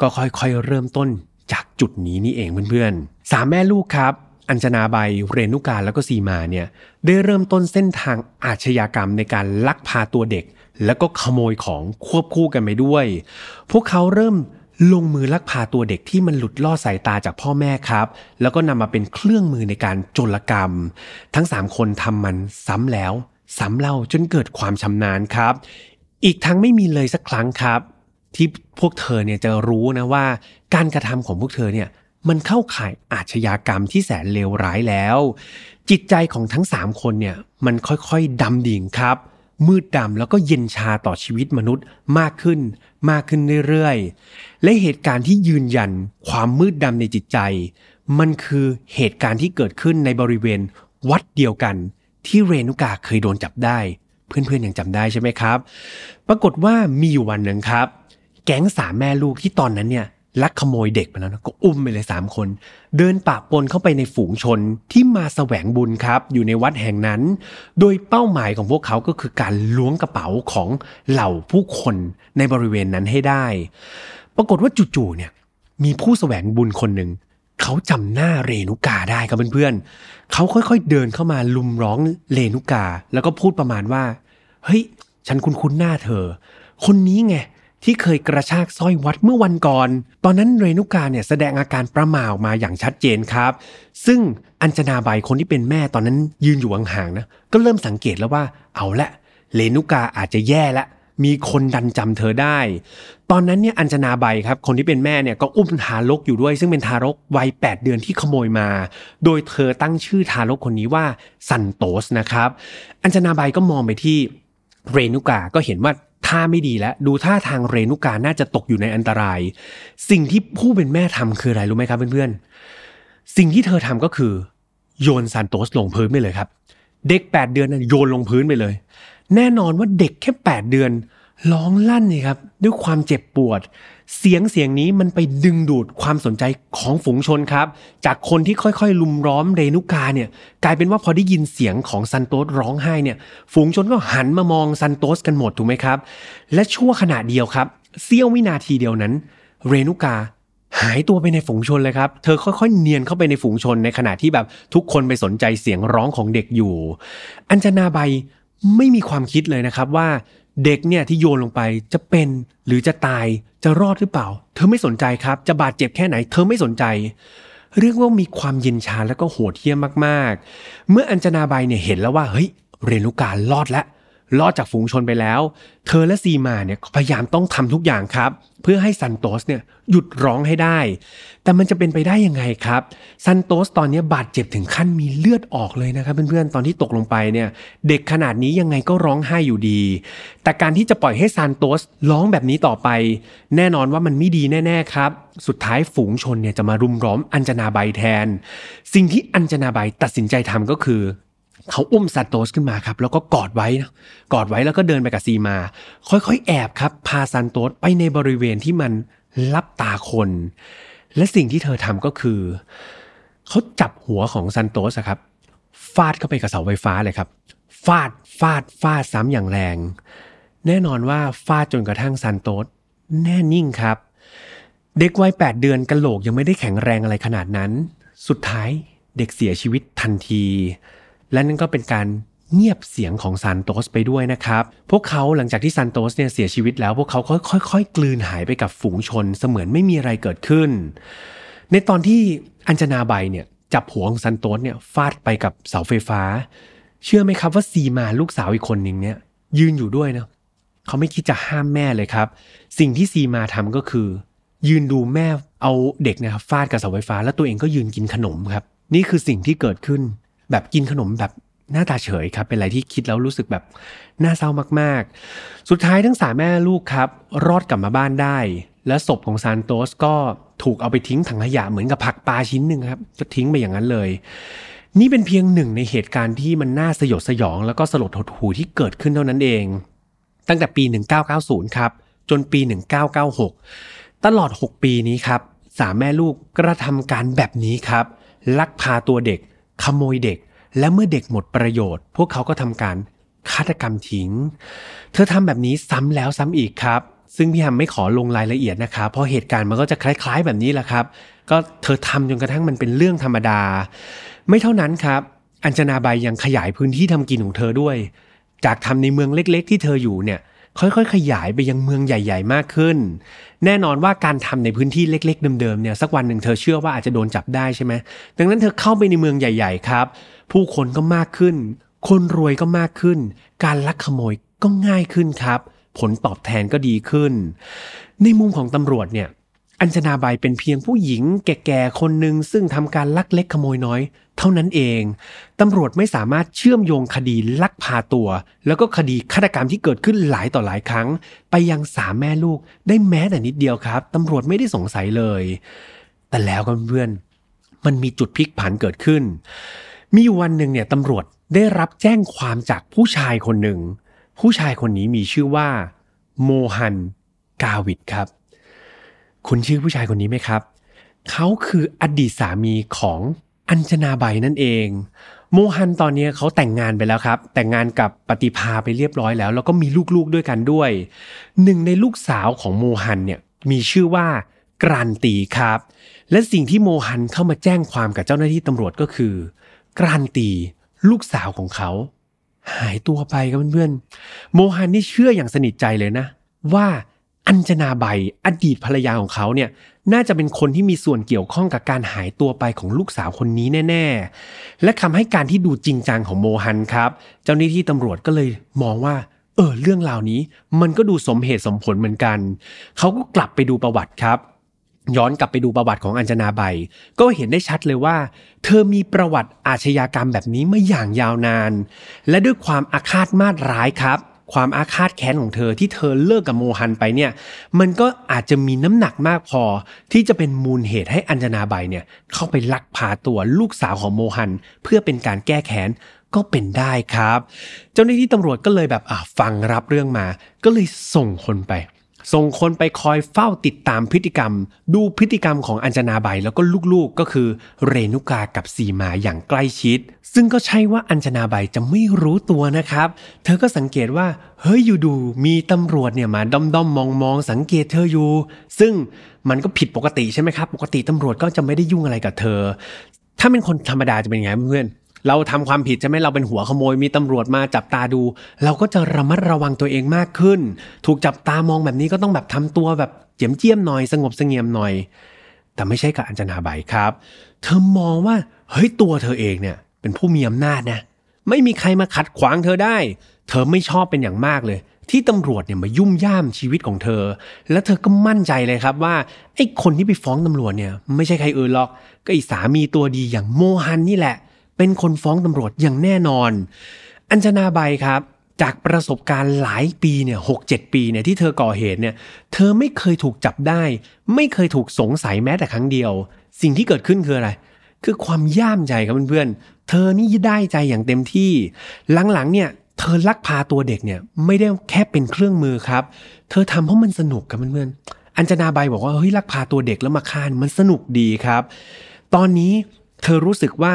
Speaker 1: ก็ค่อยๆเริ่มต้นจากจุดนี้นี่เองเพื่อนๆสามแม่ลูกครับ อัญชนาใบเรนุกาแล้วก็ซีมาเนี่ยได้เริ่มต้นเส้นทางอาชญากรรมในการลักพาตัวเด็ก แล้วก็ขโมยของควบคู่กันไปด้วย พวกเขาเริ่ม ลงมือลักพาตัวเด็กที่มันหลุดล่อสายตาจากพ่อแม่ครับ แล้วก็นำมาเป็นเครื่องมือในการโจรกรรม ทั้งสามคนทำมันซ้ำแล้ว ซ้ำเล่าจนเกิดความชำนาญครับ อีกทั้งไม่มีเลยสักครั้งครับ ที่พวกเธอเนี่ยจะรู้นะว่า การกระทำของพวกเธอเนี่ยมันเข้าข่ายอาชญากรรมที่แสนเลวร้ายแล้ว จิตใจของทั้งสามคนเนี่ยมันค่อยๆดำดิ่งครับ มืดดำแล้วก็เย็นชาต่อชีวิตมนุษย์มากขึ้น มากขึ้นเรื่อยๆ และเหตุการณ์ที่ยืนยันความมืดดำในจิตใจ มันคือเหตุการณ์ที่เกิดขึ้นในบริเวณวัดเดียวกัน ที่เรนุกาเคยโดนจับได้ เพื่อนๆยังจำได้ใช่ไหมครับ ปรากฏว่ามีอยู่วันหนึ่งครับ แก๊งสามแม่ลูกที่ตอนนั้นเนี่ย ลักขโมยเด็กไปแล้วนะก็อุ้มไปเลยสามคน เดินปะปนเข้าไปในฝูงชนที่มาแสวงบุญครับ อยู่ในวัดแห่งนั้น โดยเป้าหมายของพวกเขาก็คือการล้วงกระเป๋าของเหล่าผู้คนในบริเวณนั้นให้ได้ ปรากฏว่าจู่ๆเนี่ย มีผู้แสวงบุญคนหนึ่งเขาจำหน้าเรนุกาได้ครับเพื่อนๆเขาค่อยๆเดินเข้ามาลุมร้องเรนุกา แล้วก็พูดประมาณว่า เฮ้ย ฉันคุ้นๆหน้าเธอ คนนี้ไง ที่เคยกระชากสร้อยวัดเมื่อวันก่อน ตอนนั้นเรนุกาเนี่ยแสดงอาการประหม่าออกมาอย่างชัดเจนครับ ซึ่งอัญชนาใบคนที่เป็นแม่ตอนนั้นยืนอยู่ห่างๆนะ ก็เริ่มสังเกตแล้วว่าเอาละเรนุกาอาจจะแย่ละ มีคนดันจำเธอได้ ตอนนั้นเนี่ยอัญชนาใบครับ คนที่เป็นแม่เนี่ยก็อุ้มทารกอยู่ด้วย ซึ่งเป็นทารกวัย 8 เดือนที่ขโมยมา โดยเธอตั้งชื่อทารกคนนี้ว่าซันโตสนะครับ อัญชนาใบก็มองไปที่เรนุกาก็เห็นว่า ท่าไม่ดีแล้ว ดูท่าทางเรนุกาน่าจะตกอยู่ในอันตราย สิ่งที่ผู้เป็นแม่ทำคืออะไรรู้ไหมครับเพื่อนๆ สิ่งที่เธอทำก็คือ โยนซานโตสลงพื้นไปเลยครับ เด็ก 8 เดือนนั้นโยนลงพื้นไปเลย แน่นอนว่าเด็กแค่ 8 เดือน ร้องลั่นนี่ครับด้วยความเจ็บปวด เสียงเสียงนี้มันไปดึงดูดความสนใจของฝูงชนครับ จากคนที่ค่อยๆ ลุมล้อมเรนุกาเนี่ยกลายเป็นว่าพอได้ยินเสียงของซันโตสร้องไห้เนี่ยฝูงชนก็หันมามองซันโตสกันหมดถูกไหมครับ และชั่วขณะเดียวครับเสี้ยววินาทีเดียวนั้น เรนุกาหายตัวไปในฝูงชนเลยครับ เธอค่อยๆ เนียนเข้าไปในฝูงชนในขณะที่แบบทุกคนไปสนใจเสียงร้องของเด็กอยู่ อัญชนาใบไม่มีความคิดเลยนะครับว่า เด็กเนี่ยที่โยนลงไปจะเป็นหรือจะตายจะรอดหรือเปล่า เธอไม่สนใจครับ จะบาดเจ็บแค่ไหน เธอไม่สนใจ เรียกว่ามีความเย็นชาแล้วก็โหดเหี้ยมมากๆ เมื่ออัญจนาใบเนี่ยเห็นแล้วว่าเฮ้ยเรนุการรอดแล้ว รอดจากฝูงชนไปแล้ว เธอและซีมาเนี่ยพยายามต้องทำทุกอย่างครับ เพื่อให้ซันโตสเนี่ยหยุดร้องให้ได้ แต่มันจะเป็นไปได้ยังไงครับซันโตสตอนนี้บาดเจ็บถึงขั้นมีเลือดออกเลยนะครับเพื่อนๆตอนที่ตกลงไปเนี่ยเด็กขนาดนี้ยังไงก็ร้องไห้อยู่ดี แต่การที่จะปล่อยให้ซันโตสร้องแบบนี้ต่อไป แน่นอนว่ามันไม่ดีแน่ๆครับ สุดท้ายฝูงชนเนี่ยจะมารุมร้อมอัญจนาใบแทน สิ่งที่อัญจนาใบตัดสินใจทำก็คือ เขาอุ้มซานโตสขึ้นมาครับ แล้วก็กอดไว้กอดไว้แล้วก็เดินไปกับซีมา ค่อยๆ แอบครับ พาซานโตสไปในบริเวณที่มันลับตาคน และสิ่งที่เธอทำก็คือ เขาจับหัวของซานโตสครับ ฟาดเข้าไปกับเสาไฟฟ้าเลยครับ ฟาดฟาดฟาดซ้ำอย่างแรง แน่นอนว่าฟาดจนกระทั่งซานโตสแน่นิ่งครับ เด็กวัย8เดือนกระโหลกยังไม่ได้แข็งแรงอะไรขนาดนั้น สุดท้ายเด็กเสียชีวิตทันที และนั่นก็เป็นการเงียบเสียงของซานโตสไปด้วยนะครับ พวกเขาหลังจากที่ซานโตสเนี่ยเสียชีวิตแล้ว พวกเขาค่อยๆกลืนหายไปกับฝูงชนเสมือนไม่มีอะไรเกิดขึ้น ในตอนที่อัญชนาใบเนี่ยจับหัวของซานโตสเนี่ยฟาดไปกับเสาไฟฟ้า เชื่อไหมครับว่าซีมาลูกสาวอีกคนหนึ่งเนี่ยยืนอยู่ด้วยนะเขาไม่คิดจะห้ามแม่เลยครับ สิ่งที่ซีมาทำก็คือ ยืนดูแม่เอาเด็กนะครับฟาดกับเสาไฟฟ้า แล้วตัวเองก็ยืนกินขนมครับ นี่คือสิ่งที่เกิดขึ้น แบบกินขนมแบบหน้าตาเฉยครับ เป็นอะไรที่คิดแล้วรู้สึกแบบน่าเศร้ามากๆ สุดท้ายทั้งสามแม่ลูกครับ รอดกลับมาบ้านได้ และศพของซานโตสก็ถูกเอาไปทิ้งถังขยะเหมือนกับผักปลาชิ้นหนึ่งครับก็ทิ้งไปอย่างนั้นเลย นี่เป็นเพียงหนึ่งในเหตุการณ์ที่มันน่าสยดสยอง แล้วก็สลดหดหู่ที่เกิดขึ้นเท่านั้นเอง ตั้งแต่ปี 1990 ครับ จนปี 1996 ตลอด 6 ปีนี้ครับสามแม่ลูกกระทำการแบบนี้ครับ ลักพาตัวเด็ก ขโมยเด็ก และเมื่อเด็กหมดประโยชน์ พวกเขาก็ทำการฆาตกรรมทิ้ง เธอทำแบบนี้ซ้ำแล้วซ้ำอีกครับ ซึ่งพี่แฮมไม่ขอลงรายละเอียดนะครับเพราะเหตุการณ์มันก็จะคล้าย ๆ แบบนี้แหละครับ ก็เธอทำจนกระทั่งมันเป็นเรื่องธรรมดา ไม่เท่านั้นครับ อัญชนาใบยังขยายพื้นที่ทำกินของเธอด้วย จากทำในเมืองเล็ก ๆ ที่เธออยู่เนี่ย ค่อยๆ ขยายไปยังเมืองใหญ่ ๆ มากขึ้น แน่นอนว่าการทำในพื้นที่เล็ก ๆ เดิมๆเนี่ยสักวันหนึ่งเธอเชื่อว่าอาจจะโดนจับได้ใช่ไหมดังนั้นเธอเข้าไปในเมืองใหญ่ ๆ ครับ ผู้คนก็มากขึ้น คนรวยก็มากขึ้น การลักขโมยก็ง่ายขึ้นครับ ผลตอบแทนก็ดีขึ้น ในมุมของตำรวจเนี่ย อัญชนาใบเป็นเพียงผู้หญิงแก่ๆคนหนึ่งซึ่งทำการลักเล็กขโมยน้อย เท่านั้นเองตำรวจไม่สามารถเชื่อมโยงคดีลักพาตัว แล้วก็คดีฆาตกรรมที่เกิดขึ้นหลายต่อหลายครั้ง ไปยังสามแม่ลูกได้แม้แต่นิดเดียวครับตำรวจไม่ได้สงสัยเลย แต่แล้วกันเพื่อนมันมีจุดพลิกผันเกิดขึ้น มีอยู่วันหนึ่งเนี่ยตำรวจได้รับแจ้งความจากผู้ชายคนหนึ่ง ผู้ชายคนนี้มีชื่อว่า โมฮัน กาวิดครับ คุณชื่อผู้ชายคนนี้ไหมครับ เขาคืออดีตสามีของอัญชนาใบนั่นเอง โมฮันตอนนี้เขาแต่งงานไปแล้วครับ แต่งงานกับปฏิภาไปเรียบร้อยแล้ว แล้วก็มีลูกๆด้วยกันด้วย หนึ่งในลูกสาวของโมฮันเนี่ยมีชื่อว่ากรันตีครับ และสิ่งที่โมฮันเข้ามาแจ้งความกับเจ้าหน้าที่ตำรวจก็คือกรันตีลูกสาวของเขา หายตัวไปครับเพื่อนๆโมฮันนี่เชื่ออย่างสนิทใจเลยนะ ว่า อัญชนาใบอดีตภรรยาของเขาเนี่ยน่าจะเป็นคนที่มีส่วนเกี่ยวข้องกับการหายตัวไปของลูกสาวคนนี้แน่ ๆ และคำให้การที่ดูจริงจังของโมฮันครับ เจ้าหน้าที่ตำรวจก็เลยมองว่า เออ เรื่องราวนี้ มันก็ดูสมเหตุสมผลเหมือนกัน เขาก็กลับไปดูประวัติครับ ย้อนกลับไปดูประวัติของอัญชนาใบ ก็เห็นได้ชัดเลยว่า เธอมีประวัติอาชญากรรมแบบนี้มาอย่างยาวนาน และด้วยความอาฆาตมาตร้ายครับ ความอาฆาตแค้นของเธอที่เธอเลิกกับโมฮันไปเนี่ย มันก็อาจจะมีน้ำหนักมากพอ ที่จะเป็นมูลเหตุให้อัญจนาใบเนี่ยเข้าไปลักพาตัวลูกสาวของโมฮัน เพื่อเป็นการแก้แค้นก็เป็นได้ครับ เจ้าหน้าที่ตำรวจก็เลยแบบฟังรับเรื่องมา ก็เลยส่งคนไป ส่งคนไปคอยเฝ้าติดตามพฤติกรรม ดูพฤติกรรมของอัญจนาใบแล้วก็ลูกๆก็คือเรนุกากับสีมาอย่างใกล้ชิด ซึ่งก็ใช่ว่าอัญจนาใบจะไม่รู้ตัวนะครับ เธอก็สังเกตว่า เฮ้ยอยู่ดูมีตำรวจเนี่ยมาด้อมด้อมมองมองสังเกตเธออยู่ ซึ่งมันก็ผิดปกติใช่ไหมครับ ปกติตำรวจก็จะไม่ได้ยุ่งอะไรกับเธอ ถ้าเป็นคนธรรมดาจะเป็นไงเพื่อน เราทำความผิดใช่ไหมเราเป็นหัวขโมยมีตำรวจมาจับตาดู เราก็จะระมัดระวังตัวเองมากขึ้น ถูกจับตามองแบบนี้ก็ต้องแบบทำตัวแบบเจียมเจียมหน่อยสงบเสงี่ยมหน่อย แต่ไม่ใช่กับอัญจนาใบครับ เธอมองว่าเฮ้ยตัวเธอเองเนี่ย เป็นผู้มีอำนาจนะ ไม่มีใครมาขัดขวางเธอได้ เธอไม่ชอบเป็นอย่างมากเลยที่ตำรวจเนี่ยมายุ่มย่ามชีวิตของเธอ แล้วเธอก็มั่นใจเลยครับว่าไอ้คนที่ไปฟ้องตำรวจเนี่ย ไม่ใช่ใครอื่นหรอก ก็ไอ้สามีตัวดีอย่างโมฮันนี่แหละ เป็นคนฟ้องตำรวจอย่างแน่นอน อัญชนาใบครับ จากประสบการณ์หลายปีเนี่ยหกเจ็ดปีเนี่ยที่เธอก่อเหตุเนี่ยเธอไม่เคยถูกจับได้ ไม่เคยถูกสงสัยแม้แต่ครั้งเดียว สิ่งที่เกิดขึ้นคืออะไร คือความย่ามใจครับเพื่อนๆเธอนี่ได้ใจอย่างเต็มที่ หลังๆเนี่ยเธอลักพาตัวเด็กเนี่ยไม่ได้แค่เป็นเครื่องมือครับ เธอทำเพราะมันสนุกครับเพื่อนๆ อัญชนาใบบอกว่าเฮ้ยลักพาตัวเด็กแล้วมาฆ่ามันสนุกดีครับ ตอนนี้เธอรู้สึกว่า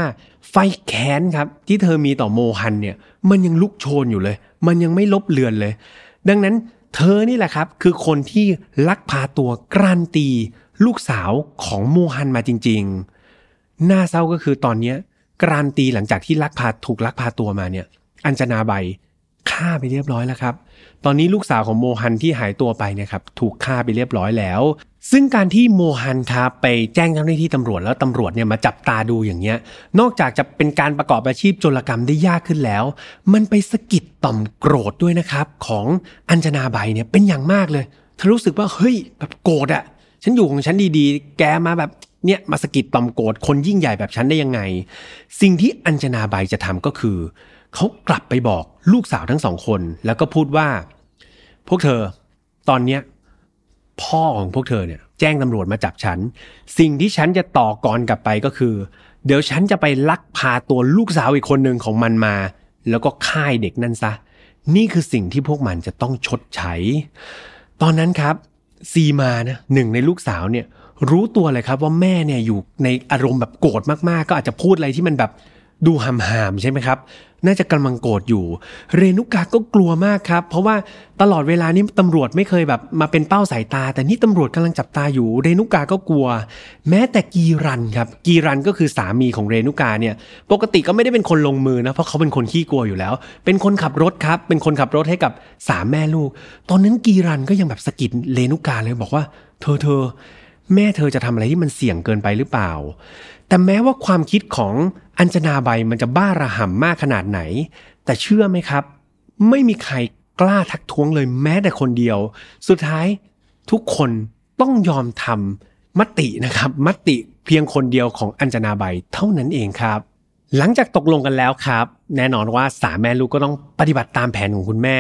Speaker 1: ไฟแค้นครับ ที่เธอมีต่อโมฮันเนี่ย มันยังลุกโชนอยู่เลย มันยังไม่ลบเลือนเลย ดังนั้นเธอนี่แหละครับ คือคนที่ลักพาตัวกรันตี ลูกสาวของโมฮันมาจริง ๆ น่าเศร้าก็คือตอนเนี้กรันตีหลังจากที่ลักพาถูกลักพาตัวมาเนี่ย อัญชนาใบฆ่าไปเรียบร้อยแล้วครับ ตอนนี้ลูกสาวของโมฮันที่หายตัวไปเนี่ยครับถูกฆ่าไปเรียบร้อยแล้ว ซึ่งการที่โมฮันครับไปแจ้งเจ้าหน้าที่ตำรวจแล้วตำรวจเนี่ยมาจับตาดูอย่างเงี้ย นอกจากจะเป็นการประกอบอาชีพโจรกรรมได้ยากขึ้นแล้ว มันไปสะกิดต่อมโกรธด้วยนะครับ ของอัญชนาใบเนี่ยเป็นอย่างมากเลยเธอรู้สึกว่าเฮ้ยแบบโกรธอะฉันอยู่ของฉันดีๆ แกมาแบบเนี่ยมาสะกิดต่อมโกรธคนยิ่งใหญ่แบบฉันได้ยังไง สิ่งที่อัญชนาใบจะทำก็คือ เขากลับไปบอก ลูกสาวทั้งสองคน แล้วก็พูดว่า พวกเธอตอนเนี้ยพ่อของพวกเธอเนี่ยแจ้งตำรวจมาจับฉัน สิ่งที่ฉันจะต่อกรกลับไปก็คือ เดี๋ยวฉันจะไปลักพาตัวลูกสาวอีกคนหนึ่งของมันมา แล้วก็ฆ่าเด็กนั่นซะ นี่คือสิ่งที่พวกมันจะต้องชดใช้ ตอนนั้นครับ ซีมานะหนึ่งในลูกสาวเนี่ยรู้ตัวเลยครับว่าแม่เนี่ยอยู่ในอารมณ์แบบโกรธมากๆ ก็อาจจะพูดอะไรที่มันแบบ ดูหามใช่ไหมครับ น่าจะกำลังโกรธอยู่ เรนุกาก็กลัวมากครับ เพราะว่าตลอดเวลานี้ตำรวจไม่เคยแบบมาเป็นเป้าสายตา แต่นี่ตำรวจกำลังจับตาอยู่ เรนุกาก็กลัว แม้แต่กีรันครับ กีรันก็คือสามีของเรนุกาเนี่ย ปกติก็ไม่ได้เป็นคนลงมือนะ เพราะเขาเป็นคนขี้กลัวอยู่แล้ว เป็นคนขับรถครับ เป็นคนขับรถให้กับสามแม่ลูก ตอนนั้นกีรันก็ยังแบบสะกิดเรนุกาเลยบอกว่า เธอเธอแม่เธอจะทำอะไรที่มันเสี่ยงเกินไปหรือเปล่า แต่แม้ว่าความคิดของ อัญชนาใบมันจะบ้าระห่ำมากขนาดไหน แต่เชื่อไหมครับ ไม่มีใครกล้าทักท้วงเลยแม้แต่คนเดียว สุดท้ายทุกคนต้องยอมทำมตินะครับมติเพียงคนเดียวของอัญชนาใบเท่านั้นเองครับ หลังจากตกลงกันแล้วครับ แน่นอนว่าสามแม่ลูกก็ต้องปฏิบัติตามแผนของคุณแม่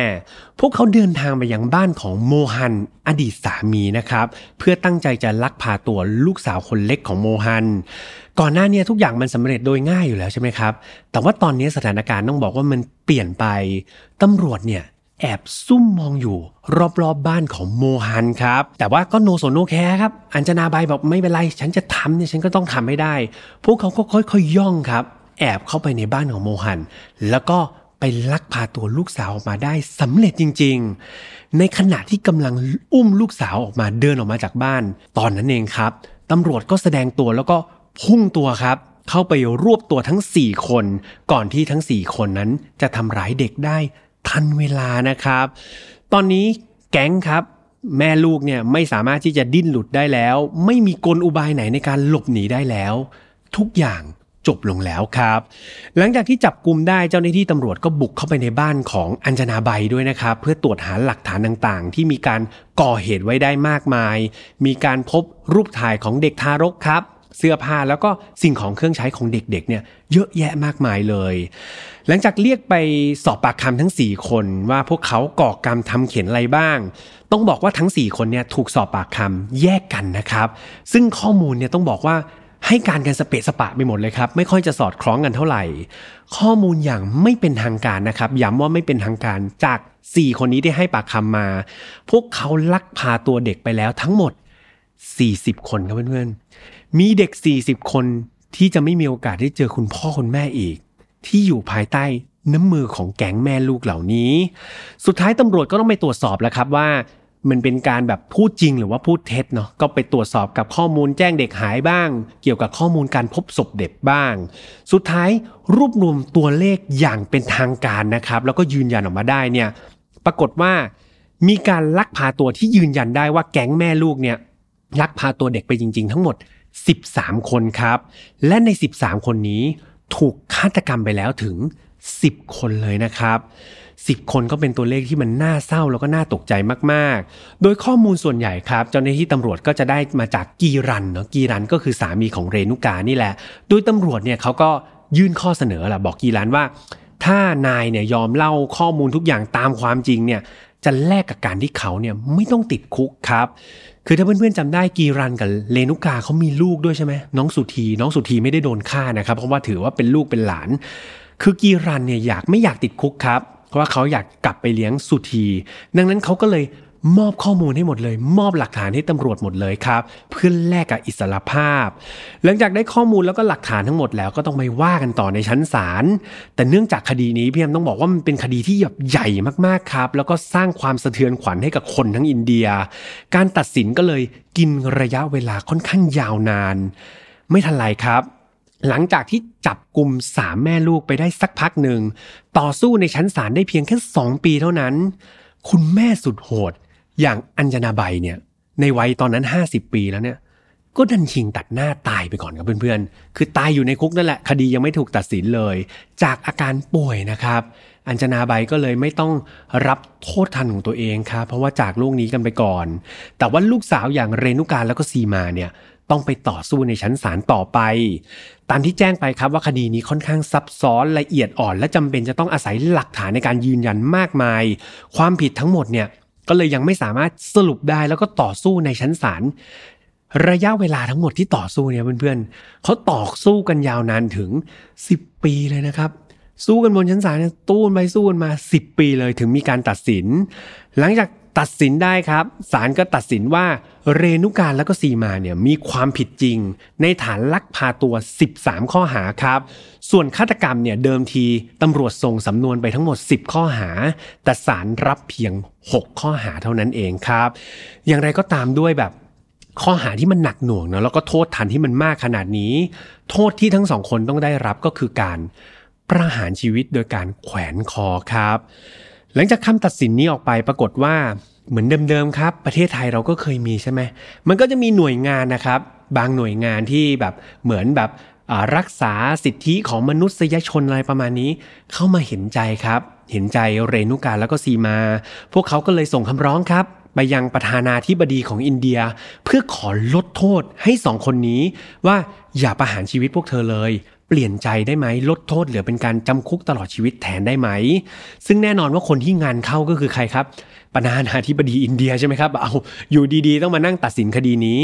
Speaker 1: พวกเขาเดินทางไปยังบ้านของโมฮัน อดีตสามีนะครับ เพื่อตั้งใจจะลักพาตัวลูกสาวคนเล็กของโมฮัน ก่อนหน้านี้ทุกอย่างมันสำเร็จโดยง่ายอยู่แล้วใช่ไหมครับ แต่ว่าตอนนี้สถานการณ์ต้องบอกว่ามันเปลี่ยนไปตำรวจเนี่ยแอบซุ่มมองอยู่รอบๆบ้านของโมฮันครับ แต่ว่าก็ no สน no care ครับ อัญชนาใบบอกไม่เป็นไร ฉันจะทำเนี่ยฉันก็ต้องทำให้ได้ พวกเขาก็ค่อยๆย่องครับ แอบเข้าไปในบ้านของโมฮัน แล้วก็ไปลักพาตัวลูกสาวออกมาได้สำเร็จจริง ๆ ในขณะที่กำลังอุ้มลูกสาวออกมาเดินออกมาจากบ้าน ตอนนั้นเองครับตำรวจก็แสดงตัวแล้วก็ พุ่งตัวครับ เข้าไปรวบตัวทั้ง 4 คน ก่อนที่ทั้ง 4 คนนั้นจะทำร้ายเด็กได้ทันเวลานะครับ ตอนนี้แก๊งครับ แม่ลูกเนี่ยไม่สามารถที่จะดิ้นหลุดได้แล้ว ไม่มีกลอุบายไหนในการหลบหนีได้แล้ว ทุกอย่างจบลงแล้วครับ หลังจากที่จับกลุ่มได้เจ้าหน้าที่ตำรวจก็บุกเข้าไปในบ้านของอัญชนาใบด้วยนะครับ เพื่อตรวจหาหลักฐานต่างๆ ที่มีการก่อเหตุไว้ได้มากมาย มีการพบรูปถ่ายของเด็กทารกครับ เสื้อผ้าแล้วก็สิ่งของเครื่องใช้ของเด็กๆเนี่ยเยอะแยะมากมายเลย หลังจากเรียกไปสอบปากคำทั้ง 4 คนว่าพวกเขาก่อกรรมทำเขียนอะไรบ้าง ต้องบอกว่าทั้ง 4 คนเนี่ยถูกสอบปากคำแยกกันนะครับ ซึ่งข้อมูลเนี่ยต้องบอกว่าให้การกันสเปะสปะไปหมดเลยครับ ไม่ค่อยจะสอดคล้องกันเท่าไหร่ ข้อมูลอย่างไม่เป็นทางการนะครับ ย้ำว่าไม่เป็นทางการจาก 4 คนนี้ที่ให้ปากคำมา พวกเขาลักพาตัวเด็กไปแล้วทั้งหมด 40 คนครับเพื่อนๆ มีเด็ก 40 คนที่จะไม่มีโอกาสได้เจอคุณพ่อคุณแม่อีก ที่อยู่ภายใต้น้ำมือของแก๊งแม่ลูกเหล่านี้ สุดท้ายตำรวจก็ต้องไปตรวจสอบแล้วครับว่ามันเป็นการแบบพูดจริงหรือว่าพูดเท็จเนาะก็ไปตรวจสอบกับข้อมูลแจ้งเด็กหายบ้าง เกี่ยวกับข้อมูลการพบศพเด็กบ้าง สุดท้ายรวบรวมตัวเลขอย่างเป็นทางการนะครับ แล้วก็ยืนยันออกมาได้เนี่ยปรากฏว่ามีการลักพาตัวที่ยืนยันได้ว่าแก๊งแม่ลูกเนี่ย ลักพาตัวเด็กไปจริง ๆ ทั้งหมด 13 คนครับ และใน 13 คนนี้ถูกฆาตกรรมไปแล้วถึง 10 คนเลยนะครับ10 คนก็เป็นตัวเลขที่มันน่าเศร้าแล้วก็น่าตกใจมากๆ โดยข้อมูลส่วนใหญ่ครับ เจ้าหน้าที่ตำรวจก็จะได้มาจากกีรันเนาะกีรันก็คือสามีของเรนุกานี่แหละ โดยตำรวจเนี่ยเขาก็ยื่นข้อเสนอแหละบอกกีรันว่า ถ้านายเนี่ยยอมเล่าข้อมูลทุกอย่างตามความจริงเนี่ยจะแลกกับการที่เขาเนี่ยไม่ต้องติดคุกครับ คือถ้าเพื่อนๆจำได้กีรันกับเลนุกาเขามีลูกด้วยใช่ไหมน้องสุธีน้องสุธีไม่ได้โดนฆ่านะครับ เพราะว่าถือว่าเป็นลูกเป็นหลาน คือกีรันเนี่ยอยากไม่อยากติดคุกครับ เพราะว่าเขาอยากกลับไปเลี้ยงสุธีดังนั้นเขาก็เลย มอบข้อมูลให้หมดเลย มอบหลักฐานให้ตำรวจหมดเลยครับ เพื่อแลกกับอิสรภาพ หลังจากได้ข้อมูลแล้วก็หลักฐานทั้งหมดแล้วก็ต้องไปว่ากันต่อในชั้นศาลแต่เนื่องจากคดีนี้พี่แอมต้องบอกว่ามันเป็นคดีที่ใหญ่มากๆครับ แล้วก็สร้างความสะเทือนขวัญให้กับคนทั้งอินเดีย การตัดสินก็เลยกินระยะเวลาค่อนข้างยาวนาน ไม่ทันไรครับหลังจากที่จับกลุ่มสามแม่ลูกไปได้สักพักหนึ่ง ต่อสู้ในชั้นศาลได้เพียงแค่สองปีเท่านั้น คุณแม่สุดโหด อย่างอัญญนาใบเนี่ยในวัยตอนนั้น 50 ปีแล้วเนี่ยก็ดันชิงตัดหน้าตายไปก่อนครับเพื่อนๆ คือตายอยู่ในคุกนั่นแหละ คดียังไม่ถูกตัดสินเลย จากอาการป่วยนะครับ อัญชนาใบก็เลยไม่ต้องรับโทษทันของตัวเองครับ เพราะว่าจากโลกนี้กันไปก่อน แต่ว่าลูกสาวอย่างเรนุการแล้วก็ซีมาเนี่ยต้องไปต่อสู้ในชั้นศาลต่อไป ตามที่แจ้งไปครับว่าคดีนี้ค่อนข้างซับซ้อนละเอียดอ่อน และจำเป็นจะต้องอาศัยหลักฐานในการยืนยันมากมาย ความผิดทั้งหมดเนี่ย ก็เลยยังไม่สามารถสรุปได้แล้วก็ต่อสู้ในชั้นศาลระยะเวลาทั้งหมดที่ต่อสู้เนี่ยเพื่อนๆเขาต่อสู้กันยาวนานถึง 10 ปีเลยนะครับ สู้กันบนชั้นศาลตู้นไปสู้กันมา 10 ปีเลยถึงมีการตัดสิน หลังจาก ตัดสินได้ครับศาลก็ตัดสินว่าเรนุการและก็ซีมาเนี่ยมีความผิดจริง ในฐานลักพาตัว 13 ข้อหาครับ ส่วนฆาตกรรมเนี่ยเดิมทีตำรวจส่งสำนวนไปทั้งหมด 10 ข้อหา แต่ศาลรับเพียง 6 ข้อหาเท่านั้นเองครับ อย่างไรก็ตามด้วยแบบข้อหาที่มันหนักหน่วงเนาะแล้วก็โทษทันที่มันมากขนาดนี้ โทษที่ทั้งสองคนต้องได้รับก็คือการประหารชีวิตโดยการแขวนคอครับ หลังจากคำตัดสินนี้ออกไปปรากฏว่าเหมือนเดิมๆครับ ประเทศไทยเราก็เคยมีใช่ไหมมันก็จะมีหน่วยงานนะครับ บางหน่วยงานที่แบบเหมือนแบบรักษาสิทธิของมนุษยชนอะไรประมาณนี้ เข้ามาเห็นใจครับ เห็นใจเรนุการแล้วก็ซีมา พวกเขาก็เลยส่งคำร้องครับ ไปยังประธานาธิบดีของอินเดีย เพื่อขอลดโทษให้สองคนนี้ว่าอย่าประหารชีวิตพวกเธอเลย เปลี่ยนใจได้ไหมลดโทษเหลือเป็นการจำคุกตลอดชีวิตแทนได้ไหม ซึ่งแน่นอนว่าคนที่งานเข้าก็คือใครครับประธานาธิบดีอินเดียใช่ไหมครับเอาอยู่ดีๆ ต้องมานั่งตัดสินคดีนี้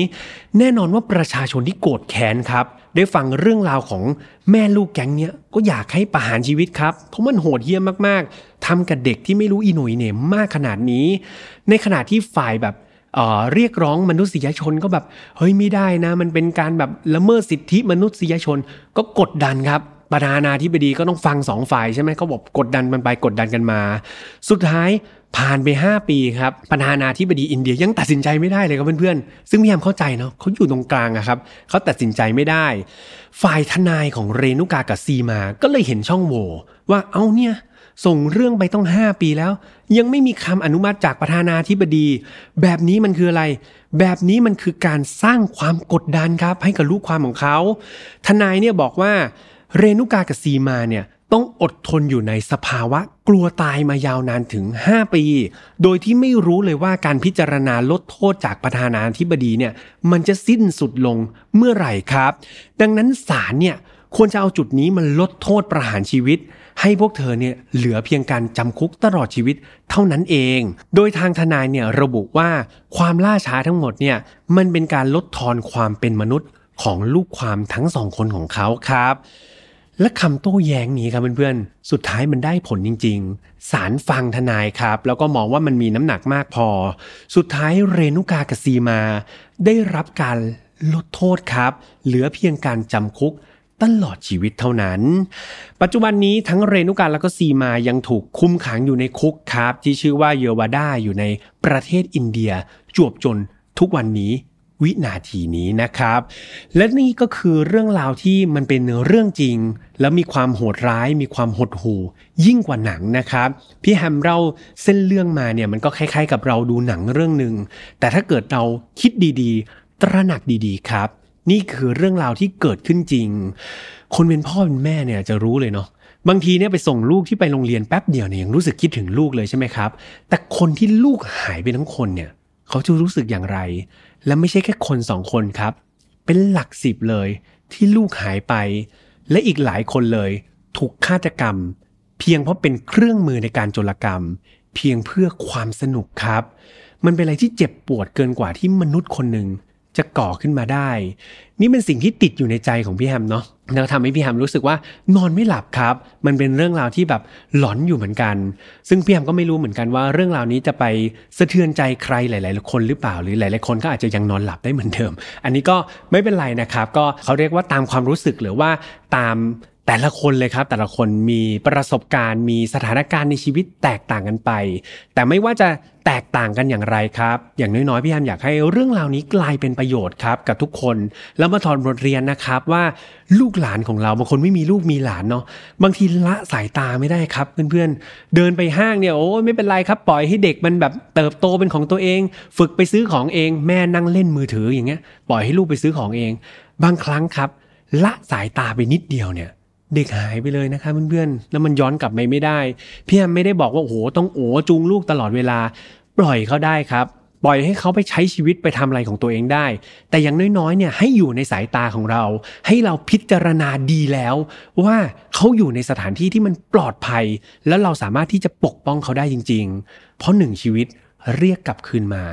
Speaker 1: แน่นอนว่าประชาชนที่โกรธแค้นครับ ได้ฟังเรื่องราวของแม่ลูกแก๊งเนี้ยก็อยากให้ประหารชีวิตครับเพราะมันโหดเหี้ยมมากๆทำกับเด็กที่ไม่รู้อีหนุ่ยเนี่ยมากขนาดนี้ ในขณะที่ฝ่ายแบบ เรียกร้องมนุษยชนก็แบบเฮ้ยไม่ได้นะ มันเป็นการแบบละเมิดสิทธิมนุษยชนก็กดดันครับประธานาธิบดีก็ต้องฟังสองฝ่ายใช่ไหมเขาบอกกดดันมันไปกดดันกันมา สุดท้ายผ่านไป 5 ปีครับประธานาธิบดีอินเดียยังตัดสินใจไม่ได้เลยครับเพื่อนๆ ซึ่งพี่ยามเข้าใจเนาะเขาอยู่ตรงกลางอะครับเขาตัดสินใจไม่ได้ ฝ่ายทนายของเรนุกากับซีมา ก็เลยเห็นช่องโหว่ว่าเอาเนี่ย ส่งเรื่องไปต้อง 5 ปีแล้ว ยังไม่มีคำอนุมัติจากประธานาธิบดี แบบนี้มันคืออะไร แบบนี้มันคือการสร้างความกดดันครับ ให้กับลูกความของเขา ทนายเนี่ยบอกว่าเรนุกากับซีมาเนี่ยต้องอดทนอยู่ในสภาวะกลัวตายมายาวนานถึง 5 ปี โดยที่ไม่รู้เลยว่าการพิจารณาลดโทษจากประธานาธิบดีเนี่ยมันจะสิ้นสุดลงเมื่อไหร่ครับ ดังนั้นศาลเนี่ยควรจะเอาจุดนี้มันลดโทษประหารชีวิต ให้พวกเธอเนี่ยเหลือเพียงการจำคุกตลอดชีวิตเท่านั้นเอง โดยทางทนายเนี่ยระบุว่าความล่าช้าทั้งหมดเนี่ยมันเป็นการลดทอนความเป็นมนุษย์ของลูกความทั้งสองคนของเขาครับ และคำโต้แย้งนี้ครับเพื่อนๆ สุดท้ายมันได้ผลจริงๆศาลฟังทนายครับ แล้วก็มองว่ามันมีน้ำหนักมากพอ สุดท้ายเรนุกากซีมา ได้รับการลดโทษครับ เหลือเพียงการจำคุก ตลอดชีวิตเท่านั้น ปัจจุบันนี้ทั้งเรนุการและก็ซีมายังถูกคุมขังอยู่ในคุกครับ ที่ชื่อว่าเยวาดาอยู่ในประเทศอินเดีย จวบจนทุกวันนี้วินาทีนี้นะครับ และนี่ก็คือเรื่องราวที่มันเป็นเรื่องจริง แล้วมีความโหดร้าย มีความหดหู่ยิ่งกว่าหนังนะครับ พี่แฮมเราเส้นเรื่องมาเนี่ยมันก็คล้ายๆ กับเราดูหนังเรื่องหนึ่งแต่ถ้าเกิดเราคิดดีๆ ตระหนักดีๆครับ นี่คือเรื่องราวที่เกิดขึ้นจริง คนเป็นพ่อเป็นแม่เนี่ยจะรู้เลยเนาะบางทีเนี่ยไปส่งลูกที่ไปโรงเรียนแป๊บเดียวเนี่ยยังรู้สึกคิดถึงลูกเลยใช่ไหมครับ แต่คนที่ลูกหายไปทั้งคนเนี่ยเขาจะรู้สึกอย่างไร และไม่ใช่แค่คนสองคนครับ เป็นหลักสิบเลยที่ลูกหายไป และอีกหลายคนเลย ถูกฆาตกรรม เพียงเพราะเป็นเครื่องมือในการโจรกรรม เพียงเพื่อความสนุกครับ มันเป็นอะไรที่เจ็บปวดเกินกว่าที่มนุษย์คนหนึ่ง จะก่อขึ้นมาได้ นี่เป็นสิ่งที่ติดอยู่ในใจของพี่แฮมเนาะแล้วทำให้พี่แฮมรู้สึกว่านอนไม่หลับครับ มันเป็นเรื่องราวที่แบบหลอนอยู่เหมือนกัน ซึ่งพี่แฮมก็ไม่รู้เหมือนกันว่าเรื่องราวนี้จะไปสะเทือนใจใครหลาย ๆ คนหรือเปล่าหรือหลาย ๆ คนก็อาจจะยังนอนหลับได้เหมือนเดิม อันนี้ก็ไม่เป็นไรนะครับ ก็เขาเรียกว่าตามความรู้สึกหรือว่าตาม แต่ละคนเลยครับแต่ละคนมีประสบการณ์ มีสถานการณ์ในชีวิตแตกต่างกันไป แต่ไม่ว่าจะแตกต่างกันอย่างไรครับ อย่างน้อยๆพี่แฮมอยากให้เรื่องราวนี้กลายเป็นประโยชน์ครับกับทุกคน แล้วมาถอดบทเรียนนะครับว่าลูกหลานของเราบางคนไม่มีลูกมีหลานเนาะบางทีละสายตาไม่ได้ครับเพื่อนๆเดินไปห้างเนี่ยโอ้ไม่เป็นไรครับปล่อยให้เด็กมันแบบเติบโตเป็นของตัวเอง ฝึกไปซื้อของเอง แม่นั่งเล่นมือถืออย่างเงี้ยปล่อยให้ลูกไปซื้อของเอง บางครั้งครับ ละสายตาไปนิดเดียวเนี่ย เด็กหายไปเลยนะคะเพื่อนๆ แล้วมันย้อนกลับไปไม่ได้ พี่แอมไม่ได้บอกว่าโอ้โหต้องโอ้จูงลูกตลอดเวลา ปล่อยเขาได้ครับปล่อยให้เขาไปใช้ชีวิตไปทำอะไรของตัวเองได้ แต่อย่างน้อยๆเนี่ยให้อยู่ในสายตาของเรา ให้เราพิจารณาดีแล้ว ว่าเขาอยู่ในสถานที่ที่มันปลอดภัย แล้วเราสามารถที่จะปกป้องเขาได้จริง ๆ เพราะหนึ่งชีวิตเรียกกลับคืนมา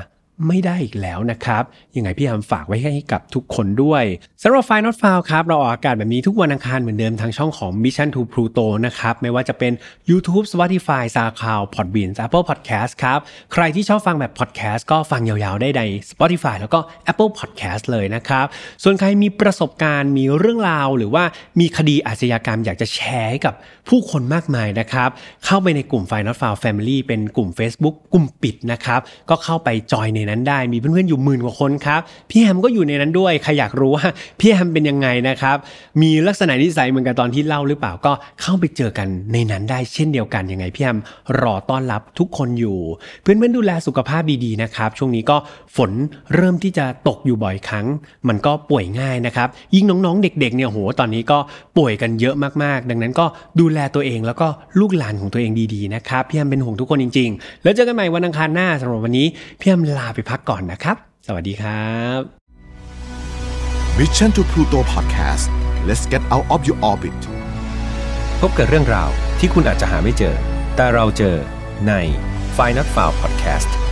Speaker 1: ไม่ได้อีกแล้วนะครับ ยังไงพี่ยามฝากไว้ให้กับทุกคนด้วยสำหรับไฟนอตฟาวครับ เราออกอากาศแบบนี้ทุกวันอังคารเหมือนเดิมทางช่องของ Mission to Pluto นะครับ ไม่ว่าจะเป็น YouTube Spotify SoundCloud Podbean Apple Podcast ครับ ใครที่ชอบฟังแบบ Podcast ก็ฟังยาวๆได้ใน Spotify แล้วก็ Apple Podcast เลยนะครับ ส่วนใครมีประสบการณ์มีเรื่องราว หรือว่ามีคดีอาชญากรรม อยากจะแชร์ให้กับผู้คนมากมายนะครับเข้าไปในกลุ่ม f i n a l f i l e Family เป็นกลุ่ม Facebook กลุ่มปิดนะครับก็เข้าไปจอยในนั้นได้มีเพื่อนๆอยู่หมื่นกว่าคนครับพี่แฮมก็อยู่ในนั้นด้วยใครอยากรู้ว่าพี่แฮมเป็นยังไงนะครับมีลักษณะนิสัยเหมือนกับตอนที่เล่าหรือเปล่าก็เข้าไปเจอกันในนั้นได้เช่นเดียวกันยังไงพี่แฮมรอต้อนรับทุกคนอยู่ เพื่อนๆดูแลสุขภาพดีๆนะครับช่วงนี้ก็ฝนเริ่มที่จะตกอยู่บ่อยครั้ง มันก็ป่วยง่ายนะครับยิ่งน้องๆ เด็กๆเนี่ยโหตอนนี้ก็ป่วยกันเยอะมากๆ ดังนั้นก็ดูแลตัวเองแล้วก็ลูกหลานของตัวเองดีๆนะครับพี่แฮมเป็นห่วงทุกคนจริง ๆ แล้วเจอกันใหม่วันอังคารหน้าสำหรับวันนี้พี่แฮมลาไปพักก่อนนะครับ สวัสดีครับ
Speaker 2: Mission to Pluto Podcast let's get out of your orbit
Speaker 3: พบกับเรื่องราวที่คุณอาจจะหาไม่เจอ แต่เราเจอใน f i n a l f i l e Podcast